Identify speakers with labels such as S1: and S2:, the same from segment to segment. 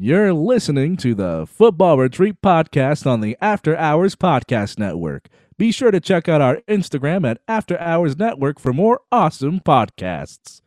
S1: You're listening to the Football Retreat podcast on the After Hours Podcast Network. Be sure to check out our Instagram at After Hours Network for more awesome podcasts.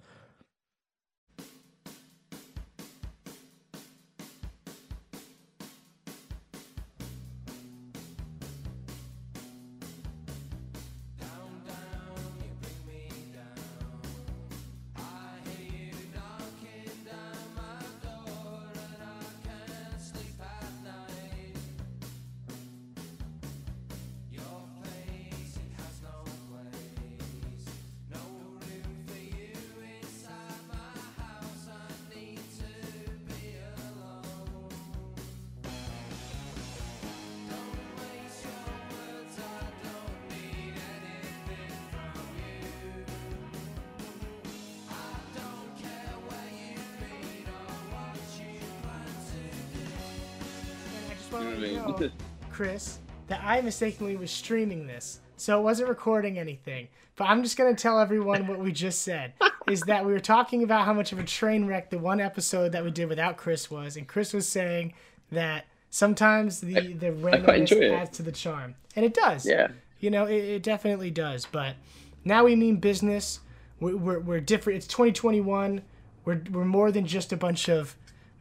S2: Chris, that I mistakenly was streaming this, so it wasn't recording anything. But I'm just gonna tell everyone what we just said is that we were talking about how much of a train wreck the one episode that we did without Chris was, and Chris was saying that sometimes the the randomness adds to the charm, and it does.
S3: Yeah.
S2: you know, it, it definitely does. But now we mean business. We're, we're, we're different. It's 2021. We're, we're more than just a bunch of,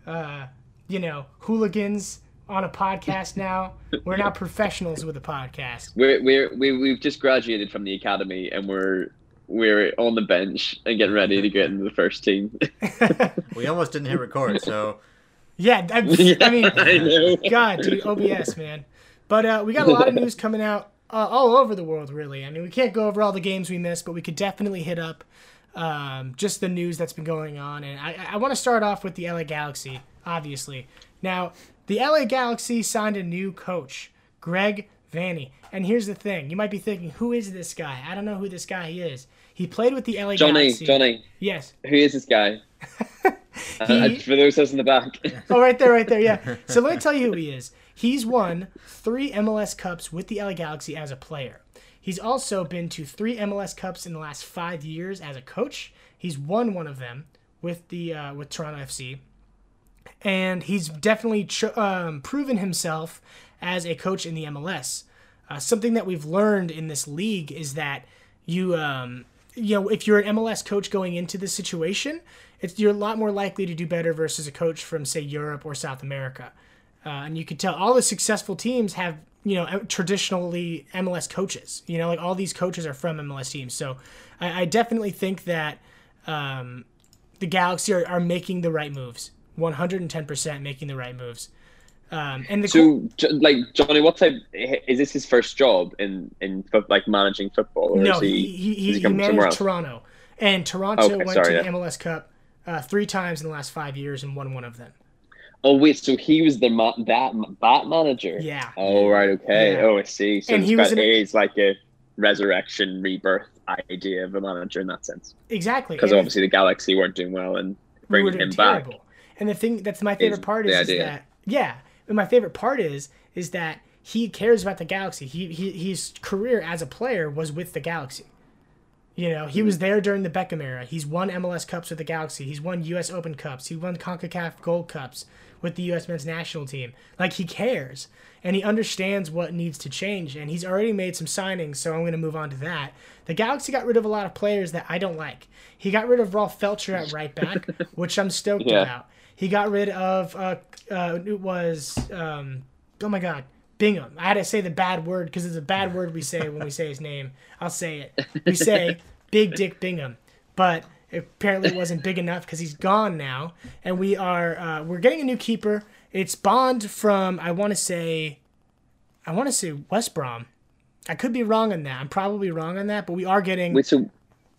S2: uh, you know, hooligans on a podcast now. We're now professionals with a podcast.
S3: We're we're we, we've just graduated from the academy and we're we're on the bench and getting ready to get into the first team.
S4: We almost didn't hit record, so
S2: Yeah, I, I mean,
S3: I.
S2: God, dude, OBS, man. But uh, we got a lot of news coming out uh, all over the world, really. I mean, we can't go over all the games we missed, but we could definitely hit up um, just the news that's been going on. And I, I want to start off with the LA Galaxy, obviously. Now, the LA Galaxy signed a new coach, Greg Vanney. And here's the thing you might be thinking, who is this guy? I don't know who this guy is. He played with the LA
S3: Johnny,
S2: Galaxy.
S3: Johnny,
S2: Yes.
S3: who is this guy? Uh, for those of us in the back.
S2: Oh, right there, right there, yeah. So let me tell you who he is. He's won three MLS Cups with the LA Galaxy as a player. He's also been to three MLS Cups in the last five years as a coach. He's won one of them with the uh, with Toronto FC, and he's definitely ch- um, proven himself as a coach in the MLS. Uh, something that we've learned in this league is that you um, you know if you're an MLS coach going into this situation, you're a lot more likely to do better versus a coach from say Europe or South America. Uh, and you can tell all the successful teams have you know traditionally MLS coaches. You know, like all these coaches are from MLS teams. So I, I definitely think that um, the Galaxy are, are making the right moves. 110% making the right moves. Um, and the
S3: So, Jo- like Johnny, what type is this? His first job in in like managing football, or
S2: no,
S3: is
S2: he
S3: he?
S2: he, he, managed? Toronto, and Toronto
S3: Okay,
S2: went
S3: sorry,
S2: to
S3: yeah.
S2: the MLS Cup uh, three times in the last five years and won one of them.
S3: Oh wait, so he was the ma- that that manager.
S2: Yeah.
S3: Oh right, okay.
S2: Yeah.
S3: Oh, I see. So
S2: And he was
S3: got-
S2: in
S3: it is like a resurrection, rebirth idea of a manager in that sense.
S2: Exactly.
S3: Because obviously the Galaxy weren't doing well, and bringing
S2: doing
S3: him back.
S2: And the thing that's my favorite part is, is that yeah, and my favorite part is is that he cares about the Galaxy. He, he his career as a player was with the Galaxy. You know, he was
S3: Mm-hmm.
S2: there during the Beckham era. He's won MLS Cups with the Galaxy. He's won U.S. Open Cups. He won CONCACAF Gold Cups with the U.S. men's national team. Like, he cares. And he understands what needs to change. And he's already made some signings, so I'm going to move on to that. The Galaxy got rid of a lot of players that I don't like. He got rid of Rolf Feltscher at right back, which I'm stoked
S3: Yeah.
S2: about. He got rid of, uh, uh, it was, um, oh my God, Bingham. I had to say the bad word because it's a bad word we say when we say his name. I'll say it. We say Big Dick Bingham, but apparently it wasn't big enough because he's gone now, and we are uh, we're getting a new keeper. It's Bond from I want to say, I want to say West Brom. I could be wrong on that. I'm probably wrong on that, but we are getting
S3: Wait, so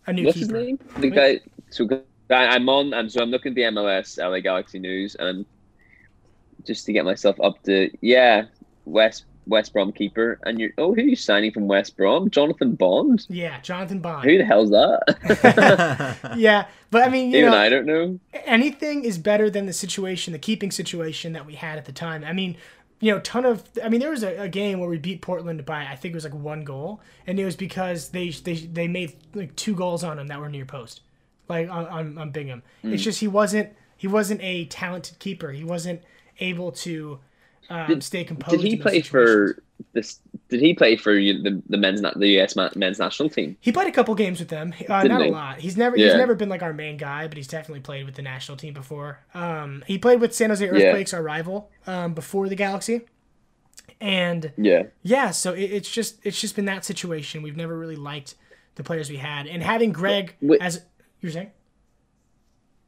S2: a new
S3: what's
S2: keeper.
S3: his name? The guy. So I'm on, and so I'm looking at the MLS LA Galaxy news, and just to get myself up to yeah, West West Brom keeper, and you're oh, who are you signing from West Brom? Jonathan Bond.
S2: Yeah, Jonathan Bond.
S3: Who the hell's that?
S2: Yeah, but I mean, you
S3: Even
S2: know,
S3: I don't know.
S2: anything is better than the situation, the keeping situation that we had at the time. I mean, you know, ton of. I mean, there was a, a game where we beat Portland by I think it was like one goal, and it was because they they they made like two goals on him that were near post, like on on, on Bingham. It's just he wasn't he wasn't a talented keeper. He wasn't able to um,
S3: Did-
S2: stay composed.
S3: Did he play for this? Did he play for the the men's the US men's national team?
S2: He played a couple games with them. Uh, not a lot. He's never he's never been like our main guy, but he's definitely played with the national team before. Um, he played with San Jose Earthquakes, our rival, um, before the Galaxy. And
S3: Yeah,
S2: yeah, so it, it's just it's just been that situation. We've never really liked the players we had, and having Greg
S3: Wait.
S2: as you're saying.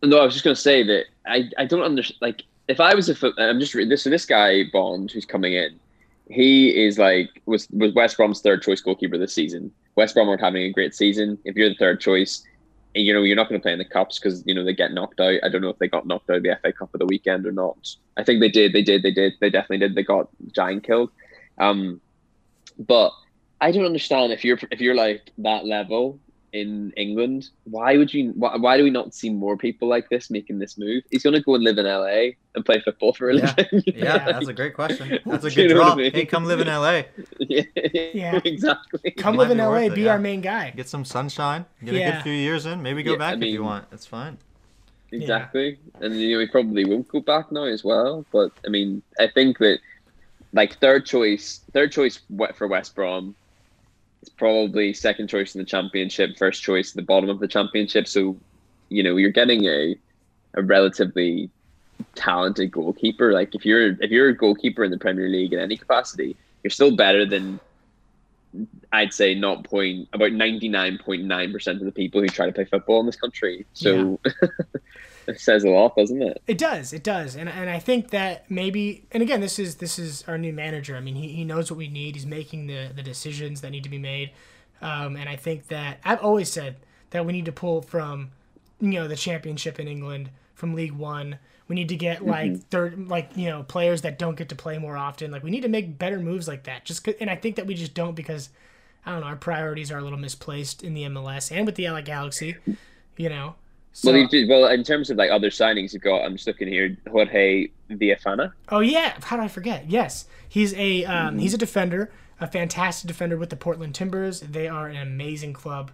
S3: No, I was just going to say that I, I don't understand. Like, if I was a foot, I'm just this. So this guy Bond, who's coming in, he is like was was West Brom's third choice goalkeeper this season. West Brom aren't having a great season. If you're the third choice, and, you know you're not going to play in the cups because you know they get knocked out. I don't know if they got knocked out of the FA Cup of the weekend or not. I think they did. They did. They did. They definitely did. They got giant killed. Um, but I don't understand if you're if you're like that level in England, why would you? Why, why do we not see more people like this making this move? He's going to go and live in LA and play football for a
S4: Yeah.
S3: living.
S4: Yeah, that's a great question. That's a good
S3: know what I
S4: drop.
S3: mean?
S4: Hey, come live in LA.
S3: yeah,
S2: Yeah.
S3: exactly.
S2: Come live in LA,
S4: it,
S2: be
S4: yeah.
S2: our main guy.
S4: Get some sunshine. Get a good few years in. Maybe go
S3: Yeah,
S4: back
S3: I
S4: if you want. It's fine.
S3: Exactly, and you know he probably won't go back now as well. But I mean, I think that like third choice, third choice for West Brom is probably second choice in the championship, first choice at the bottom of the championship. So you know you're getting a a relatively talented goalkeeper. Like if you're if you're a goalkeeper in the Premier League in any capacity, you're still better than I'd say not point about ninety nine point nine percent of the people who try to play football in this country. So it says a lot, doesn't it?
S2: It does, it does, and and I think that maybe, and again, this is this is our new manager. I mean, he, he knows what we need. He's making the the decisions that need to be made, um, and I think that I've always said that we need to pull from, you know, the championship in England from League One. We need to get like third, like you know, players that don't get to play more often. Like we need to make better moves like that. Just and I think that we just don't because I don't know, our priorities are a little misplaced in the MLS and with the LA Galaxy. You know, so
S3: well, you well, in terms of like other signings, you've got. I'm just looking here. Jorge Villafana.
S2: Oh yeah, how did I forget? Yes, he's a
S3: Mm-hmm.
S2: um, he's a defender, a fantastic defender with the Portland Timbers. They are an amazing club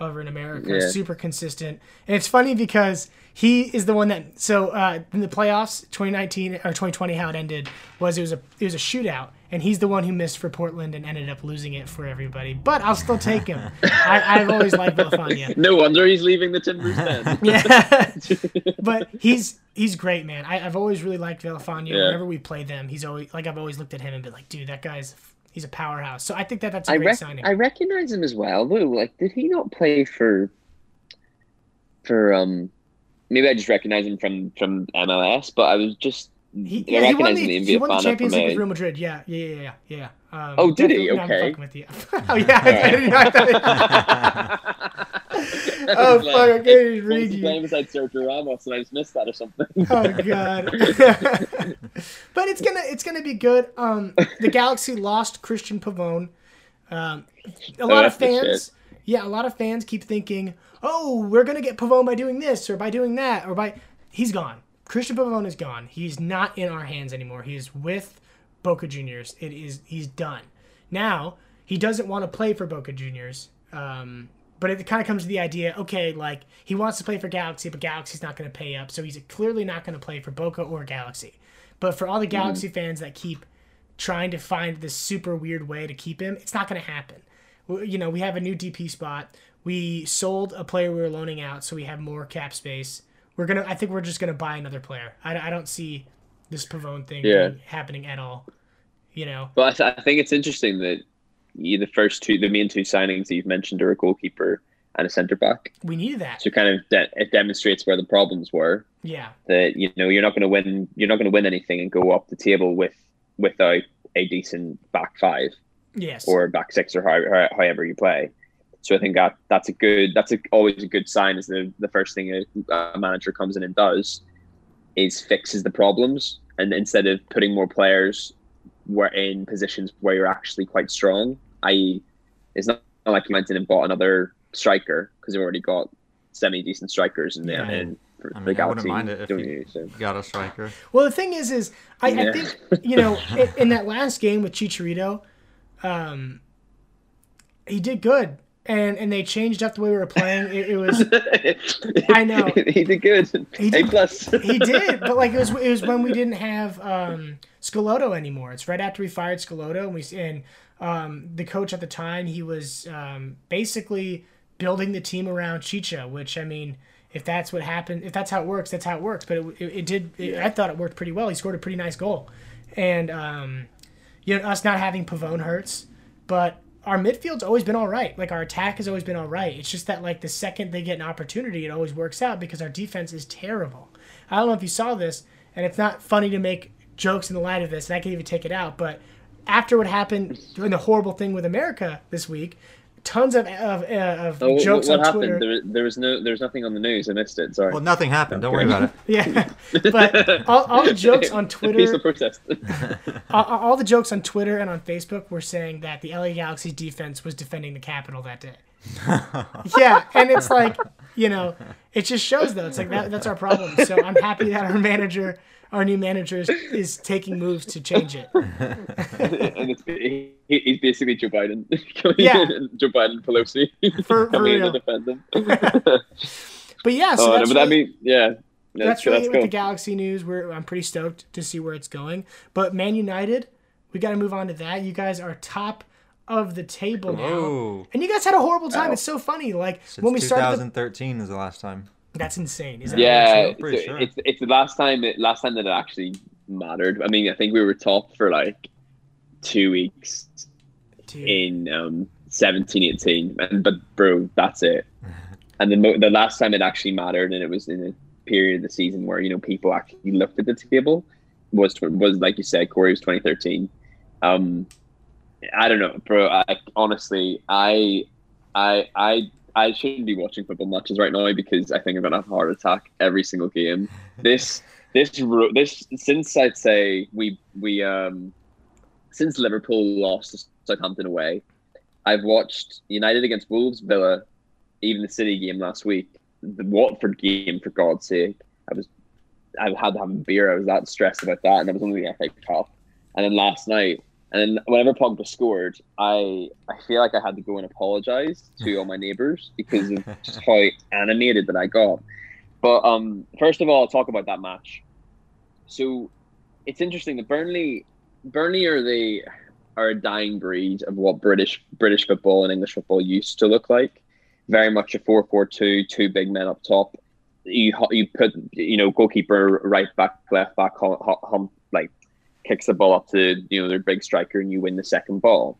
S2: over in America,
S3: Yeah.
S2: super consistent. And it's funny because he is the one that so uh, in the playoffs 2019 or 2020 how it ended was it was a it was a shootout and he's the one who missed for Portland and ended up losing it for everybody. But I'll still take him. I, I've always liked Villafana.
S3: No wonder he's leaving the Timbers then.
S2: Yeah, but he's he's great, man. I, I've always really liked Villafana.
S3: Yeah.
S2: Whenever we play them, he's always like I've always looked at him and been like, dude, that guy's he's a powerhouse. So I think that that's a
S3: I
S2: great
S3: rec-
S2: signing.
S3: I recognize him as well though. Like, did he not play for for um? Maybe I just recognize him from from MLS, but I was just
S2: he,
S3: I
S2: yeah, he won
S3: recognize
S2: the,
S3: him
S2: he won the Champions League with Real Madrid. Yeah, yeah, yeah, yeah. yeah. Um,
S3: Oh, did he?
S2: definitely- no, I'm
S3: Okay.
S2: fucking with you. oh yeah, I, didn't know. I thought Oh,
S3: Like,
S2: fuck, I can't even read you.
S3: playing beside Sergio Ramos, and I just missed that or something.
S2: oh god. But it's gonna it's gonna be good. Um the galaxy lost Cristian Pavón. Um a lot of fans yeah a lot of fans keep thinking oh we're gonna get Pavón by doing this or by doing that or by he's gone. Cristian Pavón is gone. He's not in our hands anymore. He is with boca juniors. It is he's done. Now he doesn't want to play for boca juniors. Um but it kind of comes to the idea okay like he wants to play for galaxy but galaxy's not going to pay up so he's clearly not going to play for boca or galaxy. But for all the mm-hmm. galaxy fans that keep trying to find this super weird way to keep him it's not going to happen. We- you know we have a new dp spot. We sold a player we were loaning out so we have more cap space. We're gonna i think we're just gonna buy another player. I, I don't see this Pavón thing
S3: Yeah.
S2: happening at all you know?
S3: But I, th- I think it's interesting that the first two, the main two signings that you've mentioned are a goalkeeper and a centre back.
S2: we needed that
S3: So kind of de- it demonstrates where the problems were.
S2: yeah
S3: That you know you're not going to win, you're not going to win anything and go up the table with without a decent back five
S2: yes
S3: or back six or how, how, however you play. So I think that that's a good, that's a, always a good sign. Is the the first thing a, a manager comes in and does is fixes the problems, and instead of putting more players were in positions where you're actually quite strong, i.e., it's not like you went in and bought another striker because you've already got semi decent strikers in there.
S2: Yeah.
S3: And for
S4: I
S3: the
S4: mean, I wouldn't mind it if
S3: don't
S4: you-
S3: you? So.
S4: Got a striker.
S2: Well, the thing is, is I, I think you know in, in that last game with Chicharito, um, he did good, and and they changed up the way we were playing. It, it was I know.
S3: he did good.
S2: He
S3: A
S2: did-
S3: plus.
S2: he did, but like it was it was when we didn't have um, Schelotto anymore. It's right after we fired Schelotto, and we and um, the coach at the time he was um, basically building the team around Chicha, which I mean. If that's what happened, if that's how it works, that's how it works. But it, it, it did. It, I thought it worked pretty well. He scored a pretty nice goal, and um, you know us not having Pavón hurts, but our midfield's always been all right. Like our attack has always been all right. It's just that like the second they get an opportunity, it always works out because our defense is terrible. I don't know if you saw this, and it's not funny to make jokes in the light of this, and I can even take it out. But after what happened during the horrible thing with America this week, tons of of, uh, of
S3: Oh, what,
S2: jokes
S3: what
S2: on
S3: happened?
S2: Twitter.
S3: There, there was no, there was nothing on the news. I missed it. Sorry.
S4: Well, nothing happened. Don't worry about it.
S2: Yeah, but all, all the jokes on Twitter.
S3: Peaceful
S2: Twitter,
S3: protest.
S2: all, all the jokes on Twitter and on Facebook were saying that the LA Galaxy defense was defending the Capitol that day. Yeah, and it's like, you know, it just shows though. It's like that, that's our problem. So I'm happy that our manager, our new manager, is, is taking moves to change it.
S3: and it's, he, he's basically Joe Biden.
S2: Yeah.
S3: Joe Biden, Pelosi
S2: For- for
S3: coming in
S2: real.
S3: to defend them.
S2: But yeah, so
S3: oh, no,
S2: that's
S3: but that
S2: really-
S3: mean, yeah.
S2: that's
S3: That's,
S2: really
S3: that's
S2: with the. Galaxy news. We're I'm pretty stoked to see where it's going. But Man United, we got to move on to that. You guys are top of the table now, and you guys had a horrible time.
S3: Wow.
S2: It's so funny. Like
S4: Since
S2: when we started, the,
S4: 2013 is the last time.
S2: that's insane. Is that
S3: Yeah,
S2: true?
S4: Pretty
S3: it's,
S4: sure.
S3: it's it's the last time it last time that it actually mattered. I mean, I think we were top for like two weeks
S2: Dude.
S3: in um 17, 18. and but bro, that's it. And the the last time it actually mattered, and it was in a period of the season where you know people actually looked at the table, was was like you said, Corey was twenty thirteen. Um, I don't know, bro. I honestly, I, I, I. I shouldn't be watching football matches right now because I think I'm gonna have a heart attack every single game. This, this, this. Since I'd say we we um, since Liverpool lost to Southampton away, I've watched United against Wolves, Villa, even the City game last week, the Watford game. For God's sake, I was, I had to have a beer. I was that stressed about that, and that was only the FA Cup. And then last night, and whenever Pogba scored, I I feel like I had to go and apologize to all my neighbours because of just how animated that I got. But um, first of all, I'll talk about that match. So it's interesting that Burnley, Burnley are the are a dying breed of what British British football and English football used to look like. Very much a 4-4-2, two big men up top. You you put you know goalkeeper right back, left back, hum, hum, like kicks the ball up to you know their big striker, and you win the second ball.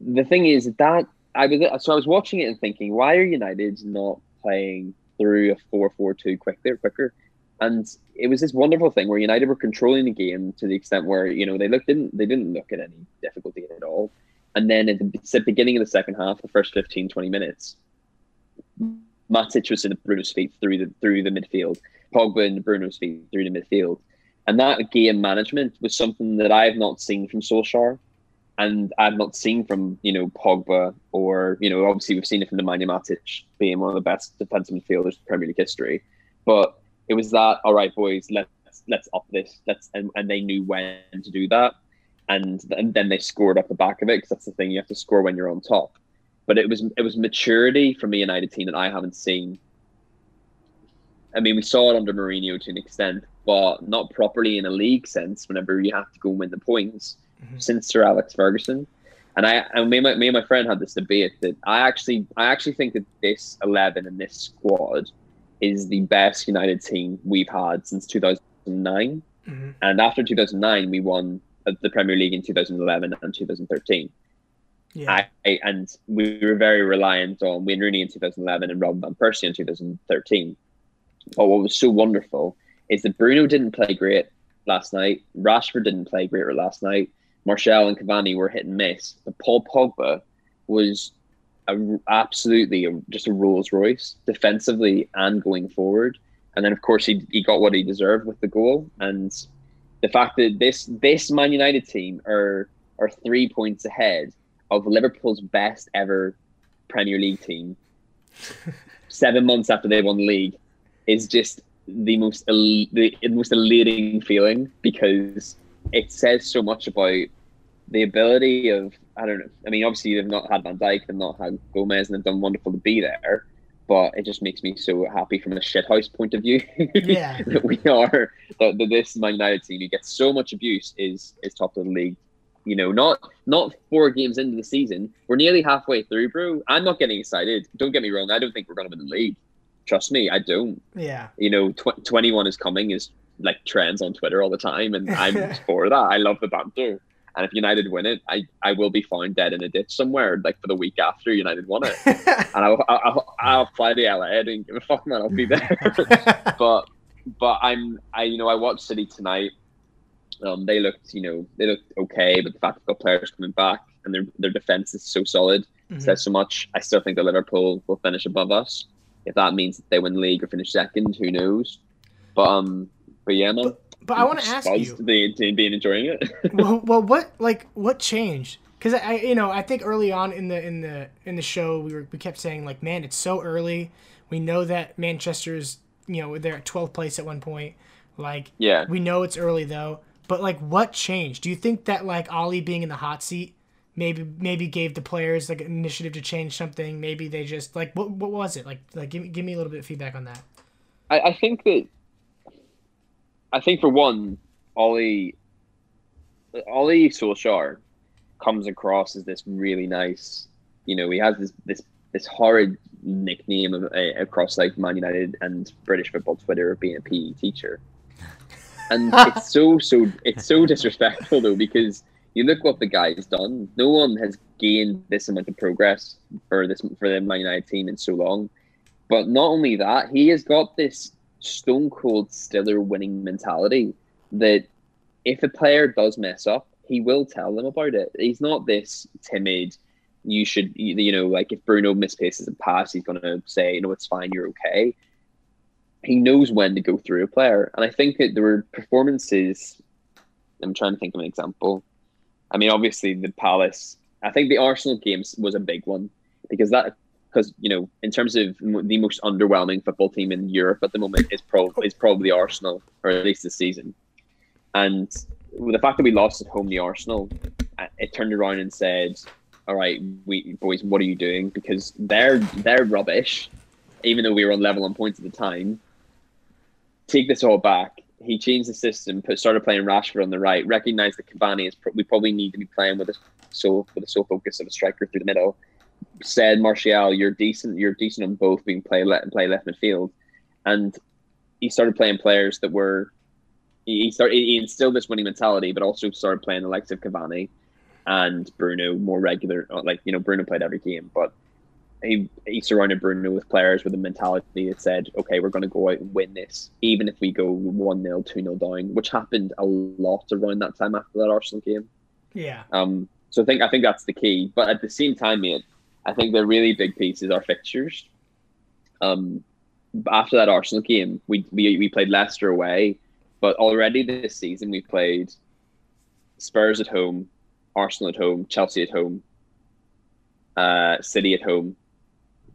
S3: The thing is that I was so I was watching it and thinking, why are United not playing through a 4-4-2 quicker, quicker? And it was this wonderful thing where United were controlling the game to the extent where you know they looked didn't they didn't look at any difficulty at all. And then at the, at the beginning of the second half, the first 15, 20 minutes, Matic was in Bruno's feet through the through the midfield, Pogba and Bruno's feet through the midfield, and that game management was something that I have not seen from Solskjaer, and I've not seen from you know Pogba or you know obviously we've seen it from Nemanja Matic being one of the best defensive midfielders in Premier League history, but it was that all right, boys, let's let's up this, let's and, and they knew when to do that, and, and then they scored off the back of it because that's the thing you have to score when you're on top. But it was it was maturity from a United team that I haven't seen. I mean, we saw it under Mourinho to an extent, but not properly in a league sense. Whenever you have to go win the points,
S2: Mhm.
S3: since Sir Alex Ferguson, and I and me and, my, me and my friend had this debate that I actually I actually think that this eleven and this squad is the best United team we've had since two thousand nine.
S2: Mhm.
S3: And after 2009, we won the Premier League in 2011 and 2013.
S2: Yeah.
S3: I, I, and we were very reliant on Wayne Rooney in 2011 and Robin Van Persie in 2013. Oh, but what was so wonderful is that Bruno didn't play great last night. Rashford didn't play great last night. Martial and Cavani were hit and miss. But Paul Pogba was a, absolutely a, just a Rolls Royce defensively and going forward. And then, of course, he, he got what he deserved with the goal. And the fact that this this Man United team are are three points ahead of Liverpool's best ever Premier League team, seven months after they won the league, is just the most el- the most elating feeling because it says so much about the ability of I don't know. I mean, obviously they've not had Van Dijk, they've not had Gomez, and they've done wonderful to be there. But it just makes me so happy from a shithouse point of view
S2: Yeah.
S3: that we are that, that this Man United team who gets so much abuse is is top of the league. You know, not not four games into the season. We're nearly halfway through, bro. I'm not getting excited. Don't get me wrong. I don't think we're going to win the league. Trust me, I don't.
S2: Yeah.
S3: You know, tw- 21 is coming is like trends on Twitter all the time, and I'm for that. I love the banter. And if United win it, I, I will be found dead in a ditch somewhere, like for the week after United won it. And I'll, I'll, I'll fly to LA. I don't give a fuck, man. I'll be there. but but I'm I you know I watched City tonight. Um, they looked you know they looked okay, but the fact they've got players coming back and their their defense is so solid
S2: Mhm.
S3: says so much. I still think that Liverpool will finish above us. If that means that they win the league or finish second, who knows? But um, but yeah, man.
S2: but I want to ask you.
S3: to be, to be enjoying it.
S2: well, well, what like what changed? Because I, you know, I think early on in the in the in the show, we were we kept saying like, man, it's so early. We know that Manchester's, you know, they're at 12th place at one point. Like,
S3: yeah,
S2: we know it's early though. But like, what changed? Do you think that like Ollie being in the hot seat maybe maybe gave the players like initiative to change something? Maybe they just like what what was it like? Like, give me give me a little bit of feedback on that.
S3: I, I think that I think for one, Ollie Ollie Solskjaer comes across as this really nice. You know, he has this this this horrid nickname of, uh, across like Man United and British football Twitter of being a PE teacher, and it's so so it's so disrespectful though because you look what the guy's done. No one has gained this amount of progress for this for the Man United team in so long. But not only that, he has got this stone cold Stiller winning mentality that if a player does mess up, he will tell them about it. He's not this timid. You should, you know, like if Bruno misplaces a pass, he's going to say, "No, it's fine. You're okay." He knows when to go through a player, and I think that there were performances. I'm trying to think of an example. I mean, obviously the Palace. I think the Arsenal games was a big one because that because you know in terms of the most underwhelming football team in Europe at the moment is probably is probably Arsenal or at least this season. And the fact that we lost at home to Arsenal, it turned around and said, "All right, we boys, what are you doing? Because they're they're rubbish, even though we were on level on points at the time. Take this all back." He changed the system, put, started playing Rashford on the right, recognized that Cavani is pro- we probably need to be playing with a sole with a sole focus of a striker through the middle. Said Martial, you're decent. You're decent on both being play left and play left midfield, and he started playing players that were he he started he instilled this winning mentality, but also started playing the likes of Cavani and Bruno more regular. Like you know, Bruno played every game, but he he surrounded Bruno with players with a mentality that said, "Okay, we're going to go out and win this, even if we go one 0 two 0 down," which happened a lot around that time after that Arsenal game.
S2: Yeah.
S3: Um, so I think I think that's the key. But at the same time, mate, I think the really big piece is our fixtures. Um, after that Arsenal game, we, we we played Leicester away, but already this season we played Spurs at home, Arsenal at home, Chelsea at home, uh, City at home,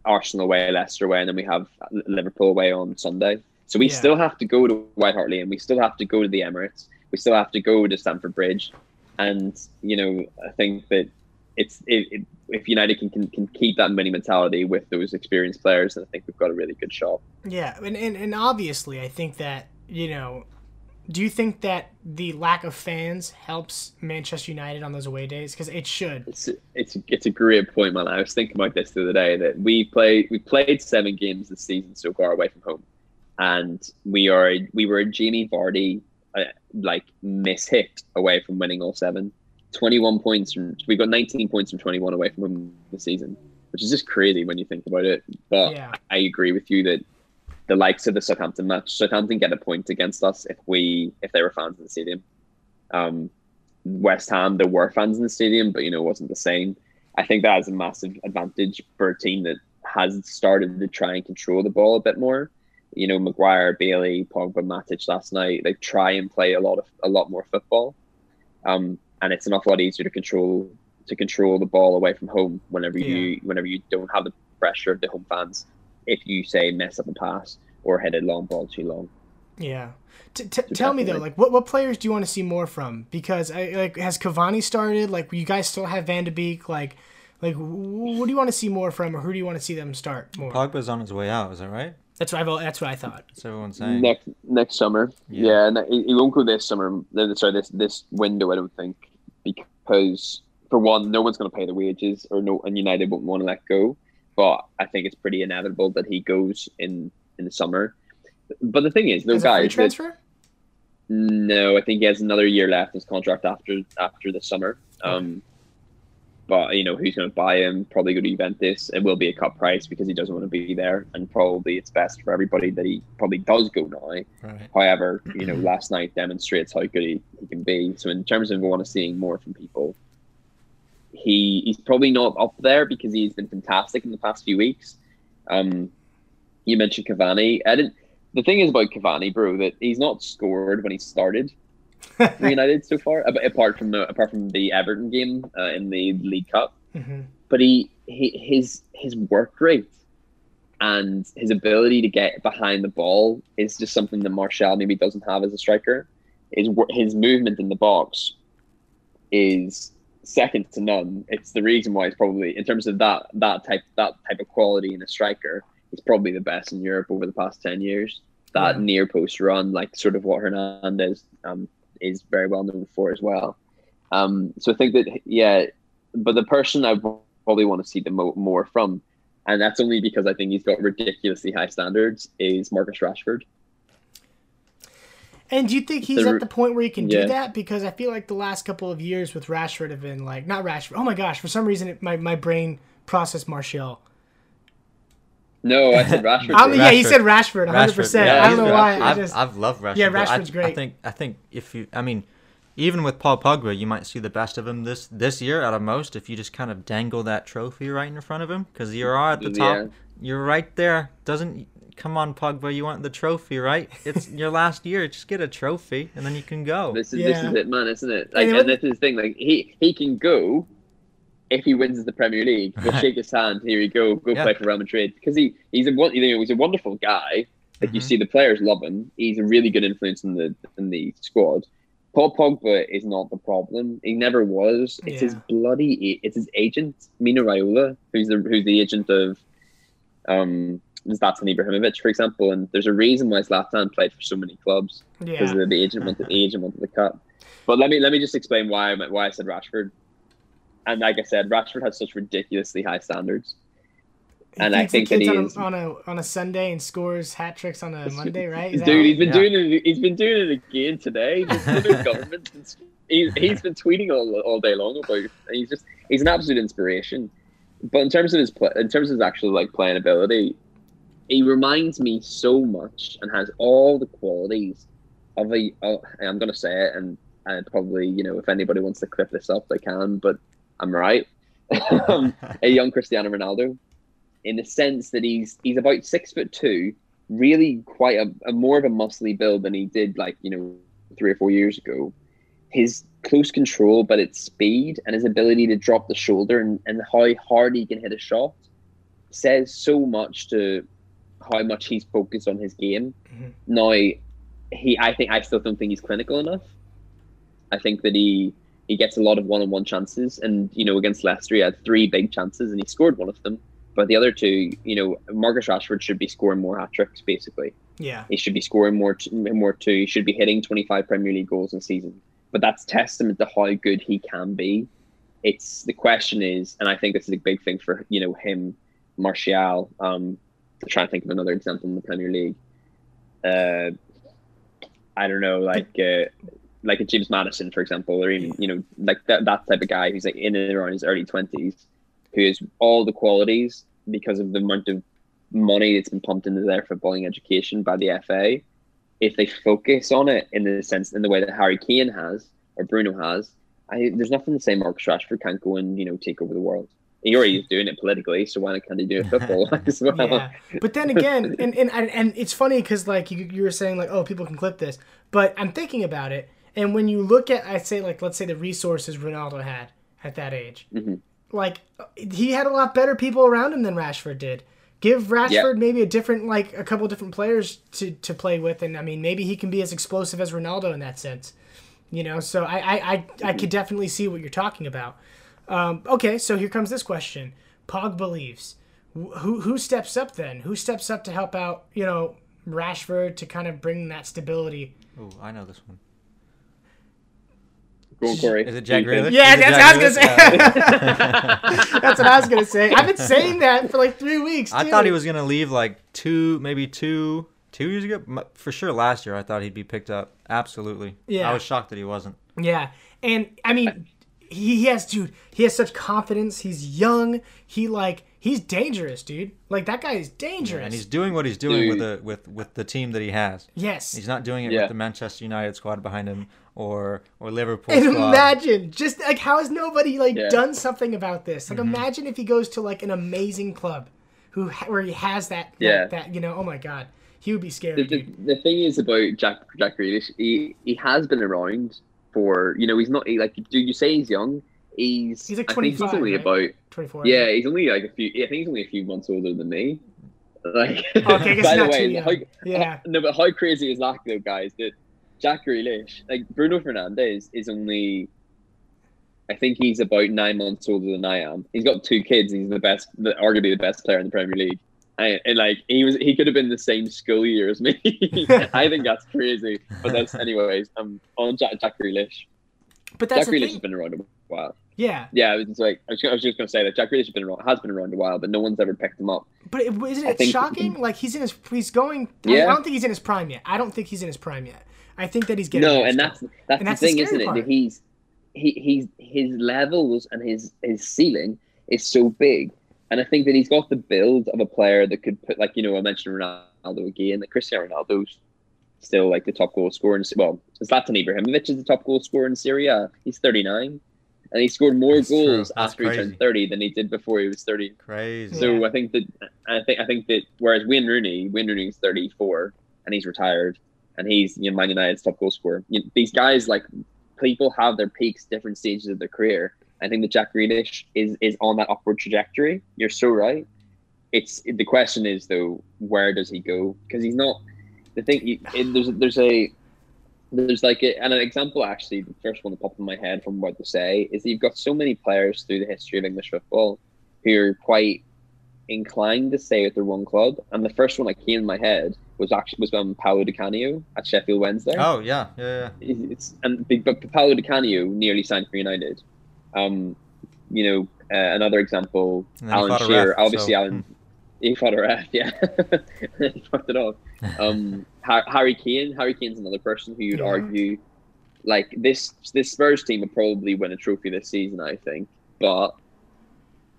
S3: Arsenal away, Leicester away, and then we have Liverpool away on Sunday. So we
S2: Yeah.
S3: still have to go to White Hart Lane. We still have to go to the Emirates. We still have to go to Stamford Bridge. And you know, I think that it's it, it, if United can, can can keep that winning mentality with those experienced players, then I think we've got a really good shot.
S2: Yeah, and, and and obviously, I think that you know, do you think that the lack of fans helps Manchester United on those away days? Because it should.
S3: It's it's it's a great point, man. I was thinking about this the other day that we play we played seven games this season so far away from home, and we are we were a Jamie Vardy uh, like mishit away from winning all seven. 21 points from we got 19 points from 21 away from home this season, which is just crazy when you think about it. But
S2: Yeah.
S3: I agree with you that the likes of the Southampton match, Southampton get a point against us if we if they were fans in the stadium. Um, West Ham, there were fans in the stadium, but you know, it wasn't the same. I think that is a massive advantage for a team that has started to try and control the ball a bit more. You know, Maguire, Bailly, Pogba, Matic last night, they try and play a lot of a lot more football. Um, and it's an awful lot easier to control to control the ball away from home whenever you whenever you don't have the pressure of the home fans if you say mess up a pass or hit a long ball too long.
S2: Yeah. T- t- tell me though, like what what players do you want to see more from? Because I like has Cavani started? Like you guys still have Van de Beek? Like like what do you want to see more from, or who do you want to see them start more?
S4: Pogba's on his way out. Is that right?
S2: That's what I that's what I thought.
S4: That's what everyone's saying.
S3: next next summer.
S4: Yeah.
S3: Yeah, and he, he won't go this summer. Sorry, this this window. I don't think because for one, no one's going to pay the wages, or no, and United won't want to let go. But I think it's pretty inevitable that he goes in in the summer. But the thing is, those
S2: As a free
S3: guys.
S2: transfer?
S3: no, I think he has another year left in his contract after after the summer. Um, but you know who's going to buy him? Probably go to Juventus. It will be a cut price because he doesn't want to be there, and probably it's best for everybody that he probably does go now.
S4: Right.
S3: However, you know, last night demonstrates how good he, he can be. So in terms of we want to seeing more from people, he he's probably not up there because he's been fantastic in the past few weeks. Um, you mentioned Cavani. I didn't. The thing is about Cavani, bro, that he's not scored when he started for United so far, apart from the apart from the Everton game uh, in the League Cup
S2: hmm
S3: but he, he his his work rate and his ability to get behind the ball is just something that Martial maybe doesn't have as a striker. His his movement in the box is second to none. It's the reason why he's probably in terms of that that type that type of quality in a striker, he's probably the best in Europe over the past ten years. That
S2: Yeah.
S3: near post run, like sort of what Hernandez um, is very well known for as well. Um, so I think that yeah, but the person I probably want to see the mo- more from, and that's only because I think he's got ridiculously high standards, is Marcus Rashford.
S2: And do you think he's
S3: The-
S2: at the point where he can
S3: yeah.
S2: do that? Because I feel like the last couple of years with Rashford have been like not Rashford. Oh my gosh! For some reason, it, my my brain processed Martial.
S3: No, I said Rashford.
S2: Yeah, he said Rashford, 100. percent
S3: yeah,
S2: I don't
S3: he's
S2: know why.
S3: Rashford.
S2: I
S4: I've,
S2: just
S4: I've loved Rashford.
S2: Yeah,
S4: but I-
S2: Rashford's
S4: I,
S2: great.
S4: think I think if you, I mean, even with Paul Pogba, you might see the best of him this this year at a most if you just kind of dangle that trophy right in front of him because you are at the top.
S3: Yeah.
S4: You're right there. Doesn't come on, Pogba? You want the trophy, right? It's your last year. Just get a trophy and then you can go.
S3: This is this is it, man, isn't it? Like,
S2: And
S3: and, this is the thing. Like he he can go if he wins the Premier League. We'll
S4: Right.
S3: shake his hand. Here you go. Go
S4: Yeah.
S3: play for Real Madrid because he he's a you know he's a wonderful guy. Like you
S4: Mhm.
S3: see, the players love him. He's a really good influence in the in the squad. Paul Pogba is not the problem. He never was. It's his bloody. It's his agent, Mino Raiola, who's the who's the agent of um Zlatan Ibrahimovic, for example. And there's a reason why Zlatan played for so many clubs because
S2: yeah.
S3: the, the agent wanted the agent wanted the cut. But let me let me just explain why I why I said Rashford. And like I said, Rashford has such ridiculously high standards.
S2: He
S3: and I think that he
S2: on,
S3: is-
S2: a, on a on a Sunday and scores hat tricks on a Monday, right? Is that
S3: Dude, he's been
S4: Yeah.
S3: doing it. He's been doing it again today. Government. He's, he's been tweeting all, all day long about. And he's just he's an absolute inspiration. But in terms of his play, in terms of his actual like playing ability, he reminds me so much and has all the qualities of a. Oh, I'm gonna say it, and and probably you know if anybody wants to clip this up, they can. But I'm right. um, a young Cristiano Ronaldo, in the sense that he's he's about six foot two, really quite a, a more of a muscly build than he did like you know three or four years ago. His close control, but its speed and his ability to drop the shoulder and, and how hard he can hit a shot says so much to how much he's focused on his game.
S2: Mhm.
S3: Now, he I think I still don't think he's clinical enough. I think that he he gets a lot of one on one chances, and you know against Leicester he had three big chances and he scored one of them. But the other two, you know, Marcus Rashford should be scoring more hat tricks. Basically,
S2: Yeah.
S3: he should be scoring more, t- more too. He should be hitting twenty five Premier League goals in a season. But that's testament to how good he can be. It's the question is, and I think this is a big thing for you know him, Martial. Um, to try and think of another example in the Premier League. Uh, I don't know, like uh, like a James Maddison, for example, or even you know like that that type of guy who's like in and around his early twenties, who has all the qualities because of the amount of money that's been pumped into their footballing education by the FA. If they focus on it in the sense in the way that Harry Kane has or Bruno has, I, there's nothing to say Marcus Rashford can't go and you know take over the world. He already is doing it politically, so why can't he do it football as well?
S2: Yeah, but then again, and and and, it's funny because like you, you were saying like oh people can clip this, but I'm thinking about it, and when you look at I say like let's say the resources Ronaldo had at that age,
S3: Mhm.
S2: like he had a lot better people around him than Rashford did. Give Rashford maybe a different, like a couple different players to, to play with, and I mean maybe he can be as explosive as Ronaldo in that sense. You know, so I I, I, I could definitely see what you're talking about. Um, okay, so here comes this question: Pogba leaves. Wh- Who who steps up then? Who steps up to help out? You know, Rashford to kind of bring that stability.
S4: Oh, I know this one.
S3: Go on, Corey.
S4: Is it Jack
S3: Who do?
S4: Grealish?
S2: Yeah,
S4: Is it
S2: that's what I was gonna say. that's what I was gonna say. I've been saying that for like three weeks.
S4: I thought he was gonna leave like two, maybe two, two years ago. For sure, last year I thought he'd be picked up. Absolutely.
S2: Yeah.
S4: I was shocked that he wasn't.
S2: Yeah, and I mean, he, he has, dude. He has such confidence. He's young. He like he's dangerous, dude. Like that guy is dangerous.
S4: And he's doing what he's doing with the with with the team that he has.
S2: yes.
S4: He's not doing it
S3: Yeah.
S4: with the Manchester United squad behind him or or Liverpool
S2: and
S4: squad.
S2: imagine just like how has nobody like
S3: Yeah.
S2: done something about this? Like
S4: Mm-hmm.
S2: imagine if he goes to like an amazing club, who where he has that that-
S3: Yeah.
S2: that, you know oh my god he would be
S3: The,
S2: scary.
S3: the, the thing is about Jack Jack Grealish, he he has been around for you know he's not he, like do you say he's young? He's
S2: He's like
S3: I think
S2: 25,
S3: he's only
S2: right?
S3: about
S2: Twenty four.
S3: yeah he's only like a few I think he's only a few months older than me. Like
S2: Okay, I guess
S3: by the way, how,
S2: Yeah.
S3: no, but how crazy is that though, guys? That Jack Grealish, like Bruno Fernandes, is only. I think he's about nine months older than I am. He's got two kids. He's the best, the, arguably the best player in the Premier League. And, and like he was, he could have been the same school year as me. I think that's crazy. But that's, anyways. I'm on Jack, Jack Grealish.
S2: But that's
S3: Jack
S2: the
S3: Grealish
S2: thing.
S3: has been around a while.
S2: Yeah,
S3: Yeah, I was like I was, I was just gonna say that Jack Grealish has been around, has been around a while, but no one's ever picked him up.
S2: but it, isn't it shocking? Like he's in his he's going. I,
S3: Yeah.
S2: I don't think he's in his prime yet. I don't think he's in his prime yet. I think that he's getting
S3: no, and that's that's
S2: And
S3: the
S2: that's the
S3: thing,
S2: scary
S3: isn't it? That he's he he's his levels and his his ceiling is so big, and I think that he's got the build of a player that could put like you know I mentioned Ronaldo again, that Cristiano Ronaldo's still like the top goal scorer. In, well, Zlatan Ibrahimovic is the top goal scorer in Serie A. He's thirty nine, and he scored more
S4: That's
S3: goals after he turned thirty than he did before he was thirty.
S4: Crazy.
S3: So
S2: Yeah.
S3: I think that I think I think that whereas Wayne Rooney, Wayne Rooney's thirty four and he's retired, and he's you know, Man United's top goal scorer. You know, these guys like people have their peaks, different stages of their career. I think that Jack Grealish is is on that upward trajectory. You're so right. It's the question is though, where does he go? Because he's not. The thing you- it, there's there's a there's like a, and an example actually the first one that popped in my head from what to say is that you've got so many players through the history of English football who are quite inclined to stay at their one club and the first one that came in my head was actually was um, Paolo Di Canio at Sheffield Wednesday
S4: Oh yeah, yeah, yeah.
S3: it's and big but Paolo Di Canio nearly signed for United um you know uh, another example
S4: And then he
S3: Alan Shearer
S4: ref,
S3: obviously
S4: so,
S3: Alan he fought a ref yeah he fucked it off um, Harry Kane. Harry Kane's another person who you'd
S2: Yeah.
S3: argue, like this this Spurs team would probably win a trophy this season. I think, but